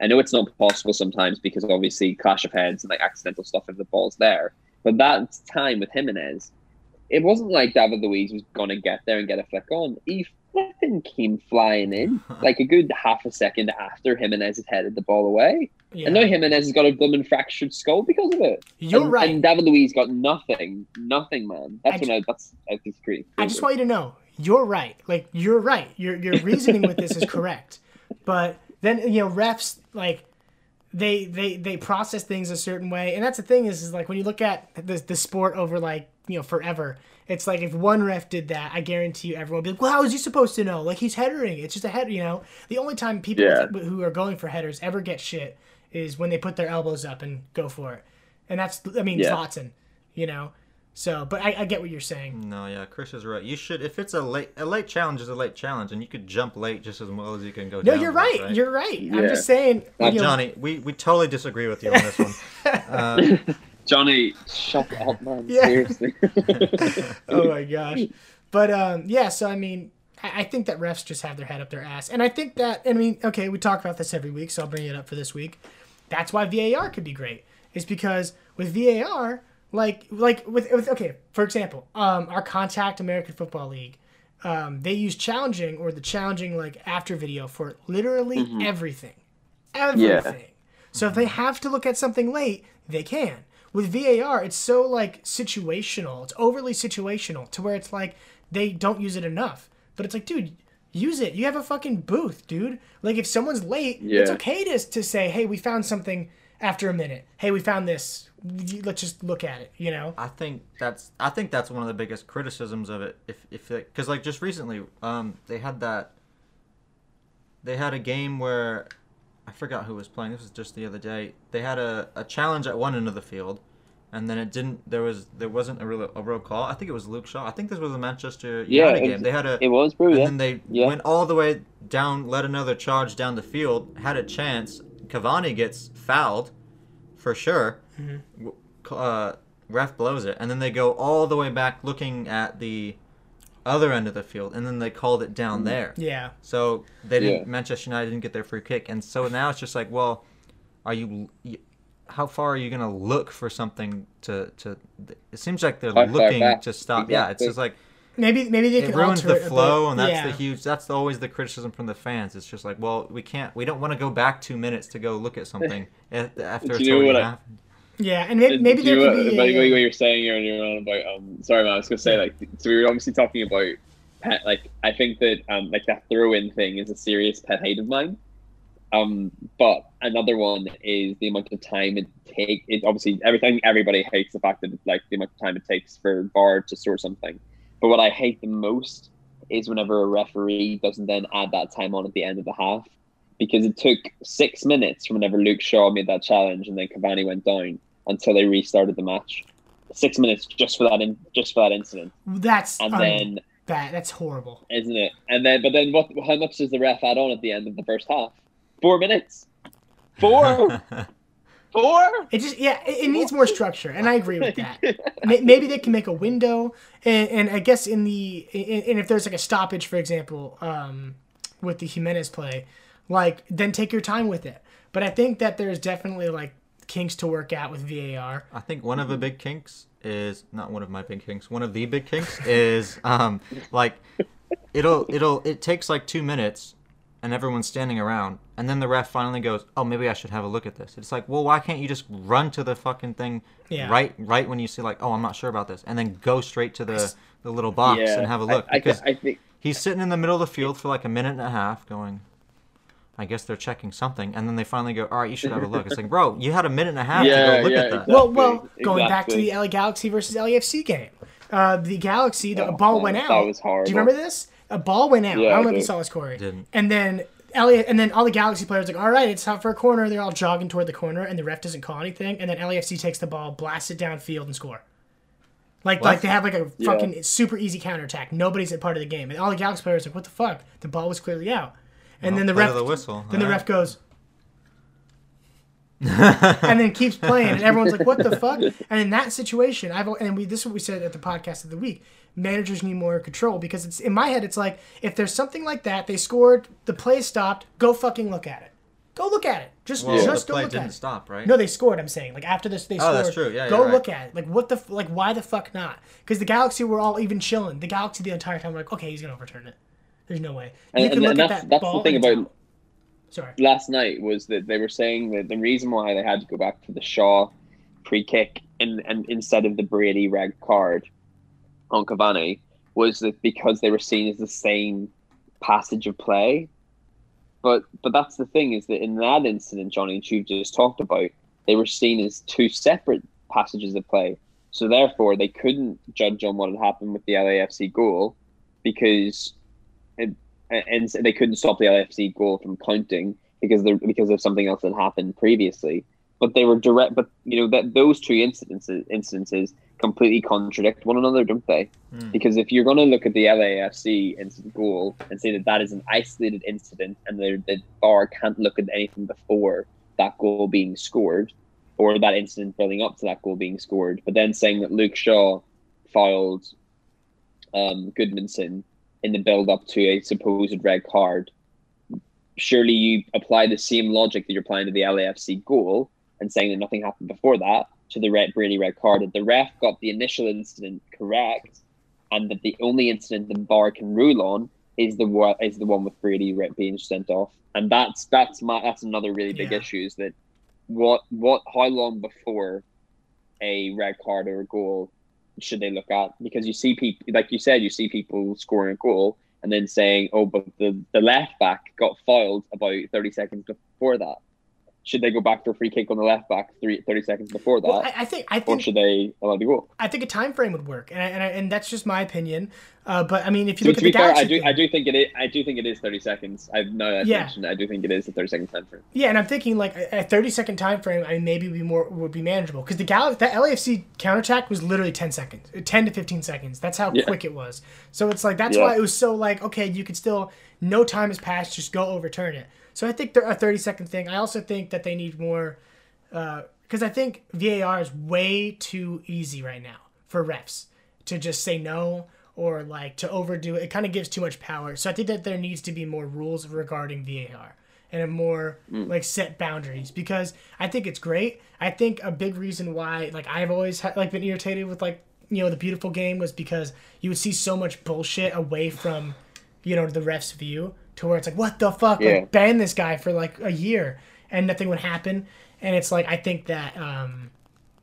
S3: I know it's not possible sometimes because obviously clash of heads and like accidental stuff if the ball's there. But that time with Jimenez, it wasn't like David Luiz was gonna get there and get a flick on. He flipping came flying in like a good half a second after Jimenez had headed the ball away.
S2: Yeah.
S3: And now Jimenez has got a blooming fractured skull because of it.
S2: You're
S3: and,
S2: right.
S3: And David Luiz got nothing, nothing, man. That's
S2: I
S3: when I that's I disagree.
S2: I just want you to know, you're right. Like you're right. Your your reasoning with this is correct. But then you know, refs like they they they process things a certain way, and that's the thing is is like when you look at the the sport over like you know forever. It's like if one ref did that, I guarantee you everyone would be like, "Well, how is he supposed to know? Like he's headering. It's just a header." You know, the only time people
S3: Yeah.
S2: who are going for headers ever get shit is when they put their elbows up and go for it, and that's I mean
S3: Yeah.
S2: Zlatan. you know. So, but I, I get what you're saying.
S4: No, yeah, Chris is right. You should, if it's a late, a late challenge is a late challenge, and you could jump late just as well as you can go.
S2: No,
S4: down
S2: you're
S4: late,
S2: right. You're right. I'm just saying. You know,
S4: Johnny, we, we totally disagree with you on this one. Uh,
S3: Johnny, shut up, man.
S2: Yeah.
S3: Seriously.
S2: oh my gosh. But um, yeah, so I mean, I, I think that refs just have their head up their ass, and I think that I mean, okay, we talk about this every week, so I'll bring it up for this week. That's why VAR could be great, is because with VAR, like like with, with okay, for example, um, our Contact American Football League. Um, they use challenging or the challenging like after video for literally everything, everything. So if they have to look at something late, they can. With VAR, it's so like situational. It's overly situational to where it's like they don't use it enough. But it's like, dude, use it. You have a fucking booth, dude. Like if someone's late, it's okay to to say, "Hey, we found something after a minute. Hey, we found this. Let's just look at it." You know?
S4: I think that's I think that's one of the biggest criticisms of it. If if because like just recently, um, they had that. They had a game where, I forgot who was playing. This was just the other day. They had a, a challenge at one end of the field, and then it didn't. There was there wasn't a real a real call. I think it was Luke Shaw. I think this was a Manchester United
S3: it
S4: game.
S3: was-
S4: They had a
S3: it was, bro.
S4: and
S3: Yeah.
S4: then they
S3: Yeah.
S4: went all the way down, let another charge down the field, had a chance. Cavani gets fouled, for sure. W- Uh, ref blows it, and then they go all the way back looking at the other end of the field, and then they called it down mm, there.
S2: Yeah.
S4: So they didn't.
S3: Yeah.
S4: Manchester United didn't get their free kick, and so now it's just like, well, are you? you how far are you gonna look for something to to? It seems like they're
S3: How
S4: looking to stop. Yeah, it's just like
S2: Maybe maybe they
S4: it
S2: can
S4: ruins
S2: alter
S4: the
S2: it
S4: flow,
S2: bit.
S4: and that's
S2: yeah.
S4: the huge. That's always the criticism from the fans. It's just like, well, we can't. We don't want to go back two minutes to go look at something after
S3: Do
S4: it's
S3: you know
S4: already
S3: what I-
S4: happened.
S2: Yeah, and maybe, maybe there
S3: you
S2: could
S3: what,
S2: be.
S3: like,
S2: a-
S3: like what you're saying earlier on about um sorry man I was gonna say like so we were obviously talking about pet like I think that um like that throw in thing is a serious pet hate of mine um but another one is the amount of time it take it obviously everything everybody hates the fact that like the amount of time it takes for VAR to sort something but what I hate the most is whenever a referee doesn't then add that time on at the end of the half because it took six minutes from whenever Luke Shaw made that challenge and then Cavani went down until they restarted the match. Six minutes just for that in, just for that incident,
S2: that's
S3: and
S2: mean,
S3: then
S2: that that's horrible.
S3: isn't it? And then but then what? How much does the ref add on at the end of the first half? Four minutes. Four. Four.
S2: It just yeah, it, it needs more structure, and I agree with that. Maybe they can make a window, and, and I guess in the and if there's like a stoppage, for example, um, with the Jimenez play, like then take your time with it. But I think that there's definitely like kinks to work out with VAR.
S4: I think one of the big kinks is not one of my big kinks. One of the big kinks is um like it'll it'll it takes like two minutes and everyone's standing around and then the ref finally goes oh maybe i should have a look at this it's like well why can't you just run to the fucking thing
S2: Yeah.
S4: right right when you see like oh i'm not sure about this and then go straight to the the little box
S3: Yeah,
S4: and have a look
S3: I, I,
S4: because
S3: I think
S4: he's sitting in the middle of the field for like a minute and a half going I guess they're checking something, and then they finally go, "All right, you should have a look." It's like, bro, you had a minute and a half
S3: Yeah,
S4: to go look
S3: yeah,
S4: at that.
S3: exactly.
S2: Well, well, going back to the LA Galaxy versus LAFC game, uh, the Galaxy, the
S3: Oh,
S2: ball
S3: man,
S2: went
S3: that
S2: out.
S3: was
S2: Do you remember this? A ball went out.
S3: Yeah,
S2: I don't
S3: I
S2: know if you saw this, Corey.
S4: Didn't.
S2: And then Elliot, and then all the Galaxy players like, all right, it's time for a corner. They're all jogging toward the corner, and the ref doesn't call anything. And then LAFC takes the ball, blasts it downfield, and score. Like,
S4: What?
S2: like they have like a
S3: Yeah.
S2: fucking super easy counterattack. Nobody's a part of the game, and all the Galaxy players are like, what the fuck? The ball was clearly out. And then the ref,
S4: the whistle.
S2: then the
S4: All
S2: ref
S4: right.
S2: goes, and then keeps playing, and everyone's like, "What the fuck?" And in that situation, I've and we this is what we said at the podcast of the week. Managers need more control because it's in my head. It's like if there's something like that, they scored, the play stopped. Go fucking look at it. Go look at it. Just
S4: Well,
S2: just
S4: the
S2: go
S4: play
S2: look
S4: didn't
S2: at it.
S4: stop, right?
S2: No, they scored. I'm saying like after this, they
S4: oh,
S2: scored. Oh, scored.
S4: that's true. Yeah,
S2: go
S4: right.
S2: look at it. Like what the like why the fuck not? Because the Galaxy were all even chilling. The Galaxy the entire time were like, okay, he's gonna overturn it. There's no way.
S3: And-
S2: can
S3: and-
S2: look
S3: and
S2: at
S3: that's-
S2: that
S3: that's the thing about-
S2: out. Sorry.
S3: last night was that they were saying that the reason why they had to go back to the Shaw free kick and, and instead of the Brady red card on Cavani was that because they were seen as the same passage of play. But but that's the thing is that in that incident, Johnny and you just talked about, they were seen as two separate passages of play. So therefore, they couldn't judge on what had happened with the LAFC goal because and they couldn't stop the LAFC goal from counting because there because of something else that happened previously. But they were direct. But you know that those two incidences incidences completely contradict one another, don't they?
S4: Hmm.
S3: Because if you're going to look at the LAFC incident goal and say that that is an isolated incident and the, the VAR can't look at anything before that goal being scored or that incident building up to that goal being scored, but then saying that Luke Shaw fouled um, Gudmundsson in the build up to a supposed red card, surely you apply the same logic that you're applying to the LAFC goal and saying that nothing happened before that to the red Brady red card, that the ref got the initial incident correct, and that the only incident the VAR can rule on is the one is the one with Brady being sent off, and that's that's my that's another really big
S2: Yeah.
S3: issue is that what what how long before a red card or a goal should they look at? Because you see people like you said, you see people scoring a goal and then saying, "Oh, but the the left back got fouled about thirty seconds before that." Should they go back for a free kick on the left back three, 30 seconds before that,
S2: Well, I, I think I
S3: or should they allow the goal?
S2: I think a time frame would work, and I, and, I, and that's just my opinion. Uh, but I mean, if you
S3: So
S2: look
S3: to
S2: at the
S3: fair, I do
S2: thing-
S3: I do think it is I do think it is thirty seconds. I've now I've
S2: Yeah.
S3: mentioned I do think it is a thirty second time frame.
S2: yeah, and I'm thinking like a 30 second time frame. I mean, maybe would be more would be manageable because the Gal the LAFC counterattack was literally 10 seconds, 10 to 15 seconds. That's how
S3: Yeah.
S2: quick it was. So it's like that's
S3: Yeah.
S2: why it was so like okay, you could still no time has passed, just go overturn it. So I think they're a 30 second thing. I also think that they need more uh, because I think VAR is way too easy right now for refs to just say no or like to overdo it. It kind of gives too much power. So I think that there needs to be more rules regarding VAR and a more mm. like set boundaries because I think it's great. I think a big reason why like I've always ha- like been irritated with like you know the beautiful game was because you would see so much bullshit away from you know the ref's view to where it's like what the fuck
S3: Yeah.
S2: like ban this guy for like a year and nothing would happen and it's like I think that um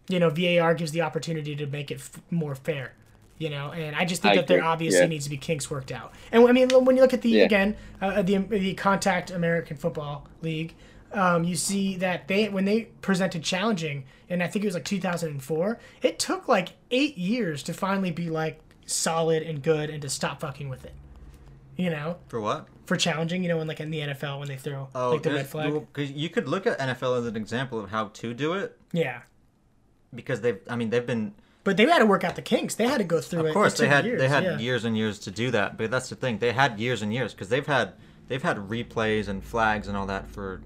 S2: you know VAR gives the opportunity to make it f- more fair you know and I just think
S3: I
S2: that there obviously
S3: yeah.
S2: needs to be kinks worked out and I mean when you look at the
S3: Yeah.
S2: again uh, the the contact American Football League um, you see that they when they presented challenging and I think it was like 2004 it took like eight years to finally be like solid and good and to stop fucking with it you know
S4: For what?
S2: for challenging you know when like in the NFL when they throw
S4: Oh,
S2: like the red flag
S4: well, 'cause you could look at NFL as an example of how to do it
S2: yeah
S4: because they've. I mean, they've been.
S2: but they had to work out the kinks they had to go through it
S4: Of course,
S2: It
S4: they had
S2: years,
S4: they had
S2: yeah.
S4: years and years to do that. But that's the thing; they had years and years because they've had they've had replays and flags and all that for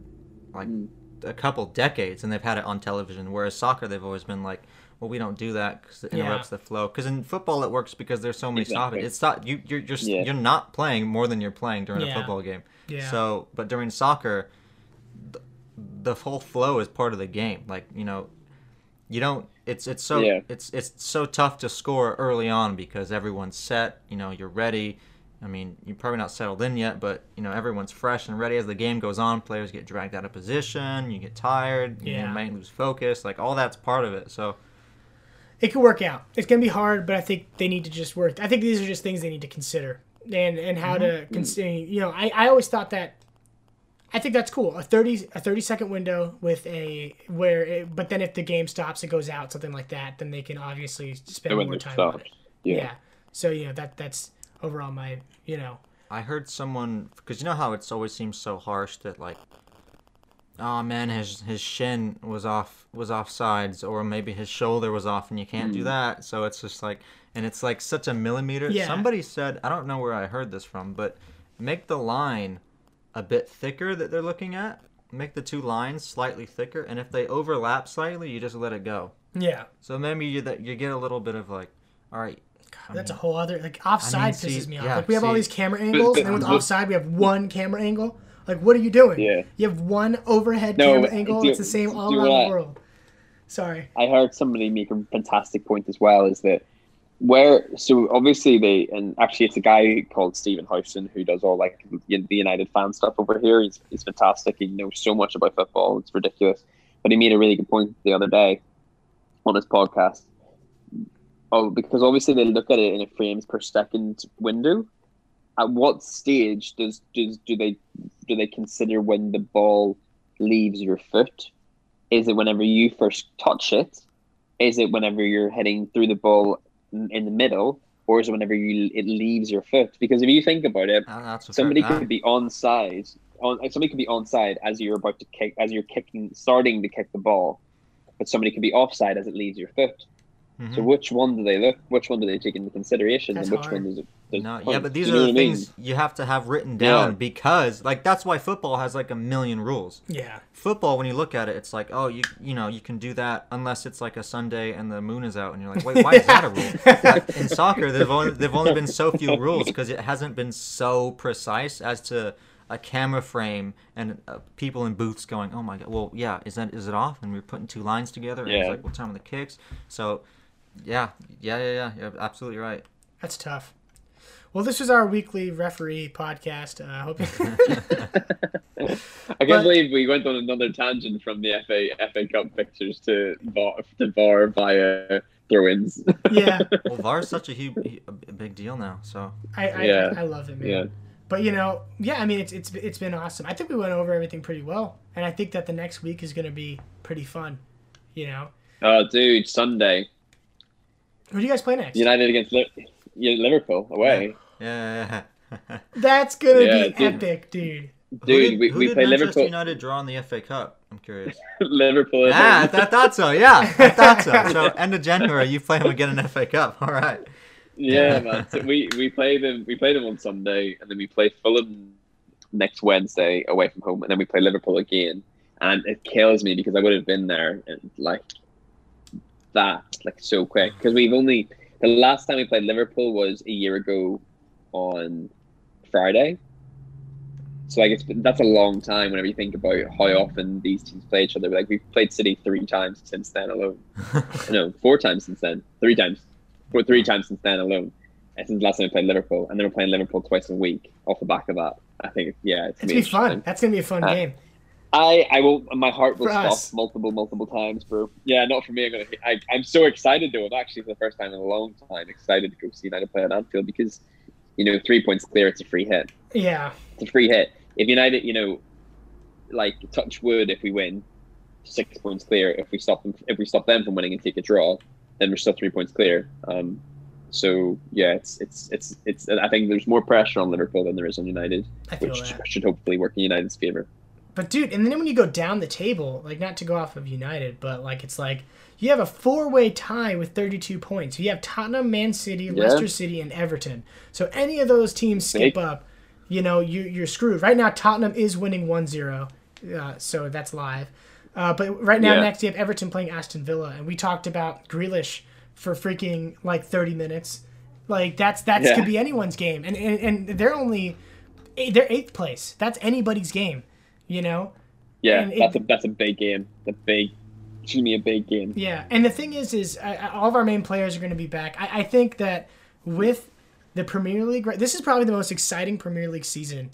S4: like
S3: Mm.
S4: a couple decades, and they've had it on television. Whereas soccer, they've always been like, well, we don't do that because it
S2: Yeah.
S4: interrupts the flow. Because in football, it works because there's so many
S3: Exactly.
S4: stoppages. It's not you. You're you're,
S3: Yeah.
S4: you're not playing more than you're playing during
S2: Yeah.
S4: a football game.
S2: Yeah.
S4: So, but during soccer, the, the whole flow is part of the game. Like you know, you don't. It's it's so
S3: Yeah.
S4: it's it's so tough to score early on because everyone's set. You know, you're ready. I mean, you're probably not settled in yet, but you know everyone's fresh and ready as the game goes on. Players get dragged out of position. You get tired. You
S2: Yeah.
S4: might lose focus. Like all that's part of it. So
S2: it could work out. It's gonna be hard, but I think they need to just work. I think these are just things they need to consider and and how to mm-hmm. consider. You know, I, I always thought that. I think that's cool. A thirty a thirty second window with a where, it, but then if the game stops, it goes out, something like that. Then they can obviously spend more
S3: it
S2: time on
S3: stops.
S2: it.
S3: Yeah.
S2: Yeah. So you know that that's overall my you know
S4: I heard someone because you know how it's always seems so harsh that like, oh man, his his shin was off was off sides, or maybe his shoulder was off, and you can't do hmm. that. So it's just like, and it's like such a millimeter.
S2: Yeah.
S4: Somebody said I don't know where I heard this from, but make the line a bit thicker that they're looking at. Make the two lines slightly thicker, and if they overlap slightly, you just let it go.
S2: yeah.
S4: So maybe you that you get a little bit of like, all right. I
S2: That's a whole other like offside
S4: see-
S2: pisses me off.
S4: yeah,
S2: like we have all these camera angles, and then with
S3: but-
S2: offside we have one camera angle. Like what are you doing?
S3: Yeah.
S2: You have one overhead
S3: No,
S2: camera angle.
S3: do-
S2: it's the same all around the world. Sorry.
S3: I heard somebody make a fantastic point as well. Is that where? So obviously they, and actually it's a guy called Stephen Houston who does all like the United fan stuff over here. He's he's fantastic. He knows so much about football. It's ridiculous. But he made a really good point the other day on his podcast. Oh, because obviously they look at it in a frames per second window. At what stage does does do they do they consider when the ball leaves your foot? Is it whenever you first touch it? Is it whenever you're heading through the ball in the middle, or is it whenever you it leaves your foot? Because if you think about it,
S4: fair-
S3: somebody could be onside. On somebody could be onside as you're about to kick, as you're kicking, starting to kick the ball, but somebody could be offside as it leaves your foot. So which one do they look? Which one do they take into consideration?
S2: That's
S3: and which
S2: hard.
S3: one does it? does
S4: No,
S3: it
S4: yeah, but these
S3: you
S4: are the
S3: what I mean?
S4: things you have to have written down
S3: Yeah.
S4: because, like, that's why football has like a million rules.
S2: Yeah.
S4: Football, when you look at it, it's like, oh, you you know, you can do that unless it's like a Sunday and the moon is out, and you're like, wait, why is that a rule? But in soccer, there've only there've only been so few rules because it hasn't been so precise as to a camera frame and uh, people in booths going, oh my god, well, yeah, is that is it off? And we're putting two lines together, and it's
S3: Yeah.
S4: like, what time are the kicks? So, yeah, yeah, yeah, yeah, you're absolutely right.
S2: That's tough. Well, this was our weekly referee podcast. Uh, I hope.
S3: I can't believe we went on another tangent from the FA FA Cup pictures to VAR, to VAR via throw-ins.
S2: yeah,
S4: Well, VAR is such a huge, a big deal now. So
S2: I I,
S3: Yeah.
S2: I love it, man.
S3: yeah.
S2: But you know, yeah, I mean, it's it's it's been awesome. I think we went over everything pretty well, and I think that the next week is going to be pretty fun. You know,
S3: Oh, dude, Sunday,
S2: who do you guys play next?
S3: United against Li- Liverpool away.
S4: yeah.
S2: That's gonna
S3: Yeah,
S2: be
S3: dude.
S2: epic, dude.
S4: Who
S3: Dude,
S4: did,
S3: we,
S4: who
S3: we
S4: did
S3: play
S4: Manchester
S3: Liverpool.
S4: United draw in the FA Cup? I'm curious.
S3: Liverpool. at
S4: ah, I, th- I thought so. Yeah, I thought so. So end of January, you play them again in FA Cup. All right.
S3: Yeah, man. So we we play them. We play them on Sunday, and then we play Fulham next Wednesday away from home, and then we play Liverpool again. And it kills me because I would have been there and like that, like so quick. Because we've only the last time we played Liverpool was a year ago on Friday. So like it's that's a long time whenever you think about how often these teams play each other. Like we've played City three times since then alone. no, four times since then. Three times. Four, three times since then alone. And since the last time we played Liverpool, and then we're playing Liverpool twice a week off the back of that. I think, yeah, it's
S2: It's
S3: gonna
S2: gonna be fun. That's gonna be a fun
S3: Uh,
S2: game.
S3: I, I will. My heart will stop multiple, multiple times, for Yeah, not for me. I'm gonna. I, I'm so excited though. I'm actually for the first time in a long time excited to go see United play at Anfield because, you know, three points clear. It's a free hit.
S2: Yeah,
S3: It's a free hit. If United, you know, like touch wood, if we win, six points clear. If we stop them, if we stop them from winning and take a draw, then we're still three points clear. Um, so yeah, it's it's it's it's. I think there's more pressure on Liverpool than there is on United, which
S2: that.
S3: should hopefully work in United's favor.
S2: But dude, and then when you go down the table, like not to go off of United, but like it's like you have a four-way tie with 32 points. You have Tottenham, Man City, Leicester City, and Everton. So any of those teams skip
S3: Big.
S2: up, you know, you you're screwed. Right now, Tottenham is winning 1-0, uh, so that's live. Uh, but right now,
S3: Yeah.
S2: next you have Everton playing Aston Villa, and we talked about Grealish for freaking like 30 minutes. Like that's that's
S3: Yeah.
S2: could be anyone's game, and and, and they're only they're eighth place. That's anybody's game, you know.
S3: Yeah,
S2: And it-
S3: that's a that's a big game. A big, excuse me, a big game.
S2: Yeah, and the thing is, is I, I- all of our main players are going to be back. I, I think that with the Premier League, this is probably the most exciting Premier League season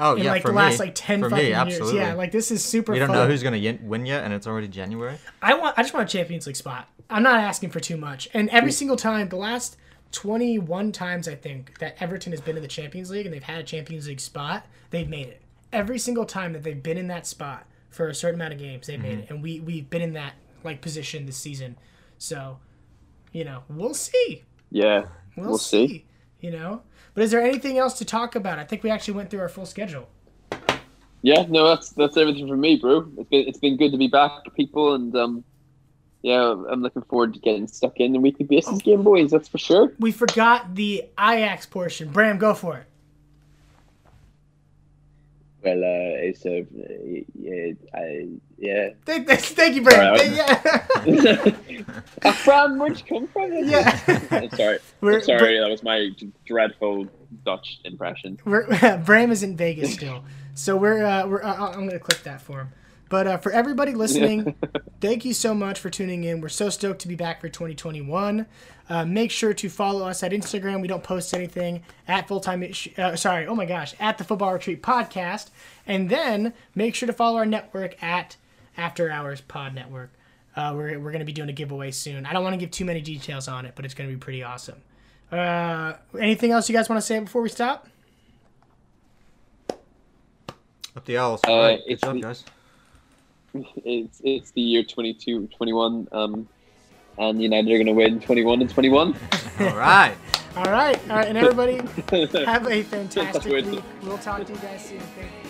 S4: Oh
S2: in
S4: yeah,
S2: like
S4: for
S2: the last
S4: me.
S2: like ten
S4: for
S2: fucking
S4: me,
S2: years.
S4: absolutely.
S2: Yeah, like this is super.
S4: we don't
S2: fun.
S4: know who's gonna win yet, and it's already January.
S2: I want. I just want a Champions League spot. I'm not asking for too much. And every mm. single time, the last 21 times I think that Everton has been in the Champions League and they've had a Champions League spot, they've made it. Every single time that they've been in that spot for a certain amount of games, they've made it. And we we've been in that like position this season. So, you know, we'll see.
S3: Yeah,
S2: We'll,
S3: We'll
S2: see.
S3: see.
S2: You know. But is there anything else to talk about? I think we actually went through our full schedule.
S3: yeah. No, that's that's everything from me, bro. It's been it's been good to be back, people, and um, yeah, I'm looking forward to getting stuck in the weekly basis game, boys. That's for sure.
S2: We forgot the Ajax portion. Bram, go for it.
S3: Well, uh, it's a yeah, I, yeah.
S2: Thank, thank you, Bram.
S3: All right.
S2: Yeah.
S3: Uh, Fran, where'd you come from?
S2: Yeah.
S3: I'm sorry.
S2: We're-
S3: I'm sorry, that was my dreadful Dutch impression.
S2: We're, Bram is in Vegas still, so we're uh, we're. Uh, I'm gonna clip that for him. But uh, for everybody listening, thank you so much for tuning in. We're so stoked to be back for 2021. Uh, make sure to follow us at Instagram. We don't post anything at full time. Uh, sorry, oh my gosh, at the Football Retreat Podcast, and then make sure to follow our network at After Hours Pod Network. Uh, we're we're gonna be doing a giveaway soon. I don't want to give too many details on it, but it's gonna be pretty awesome. Uh, anything else you guys want to say before we stop?
S4: Up the Owls.
S3: Uh,
S4: All right,
S3: it's up,
S4: guys.
S3: It's it's the year 22, 21, um, and United are going to win 21 and 21.
S4: All right.
S2: All right, all right, and everybody have a fantastic week. We'll talk to you guys soon. Thank you.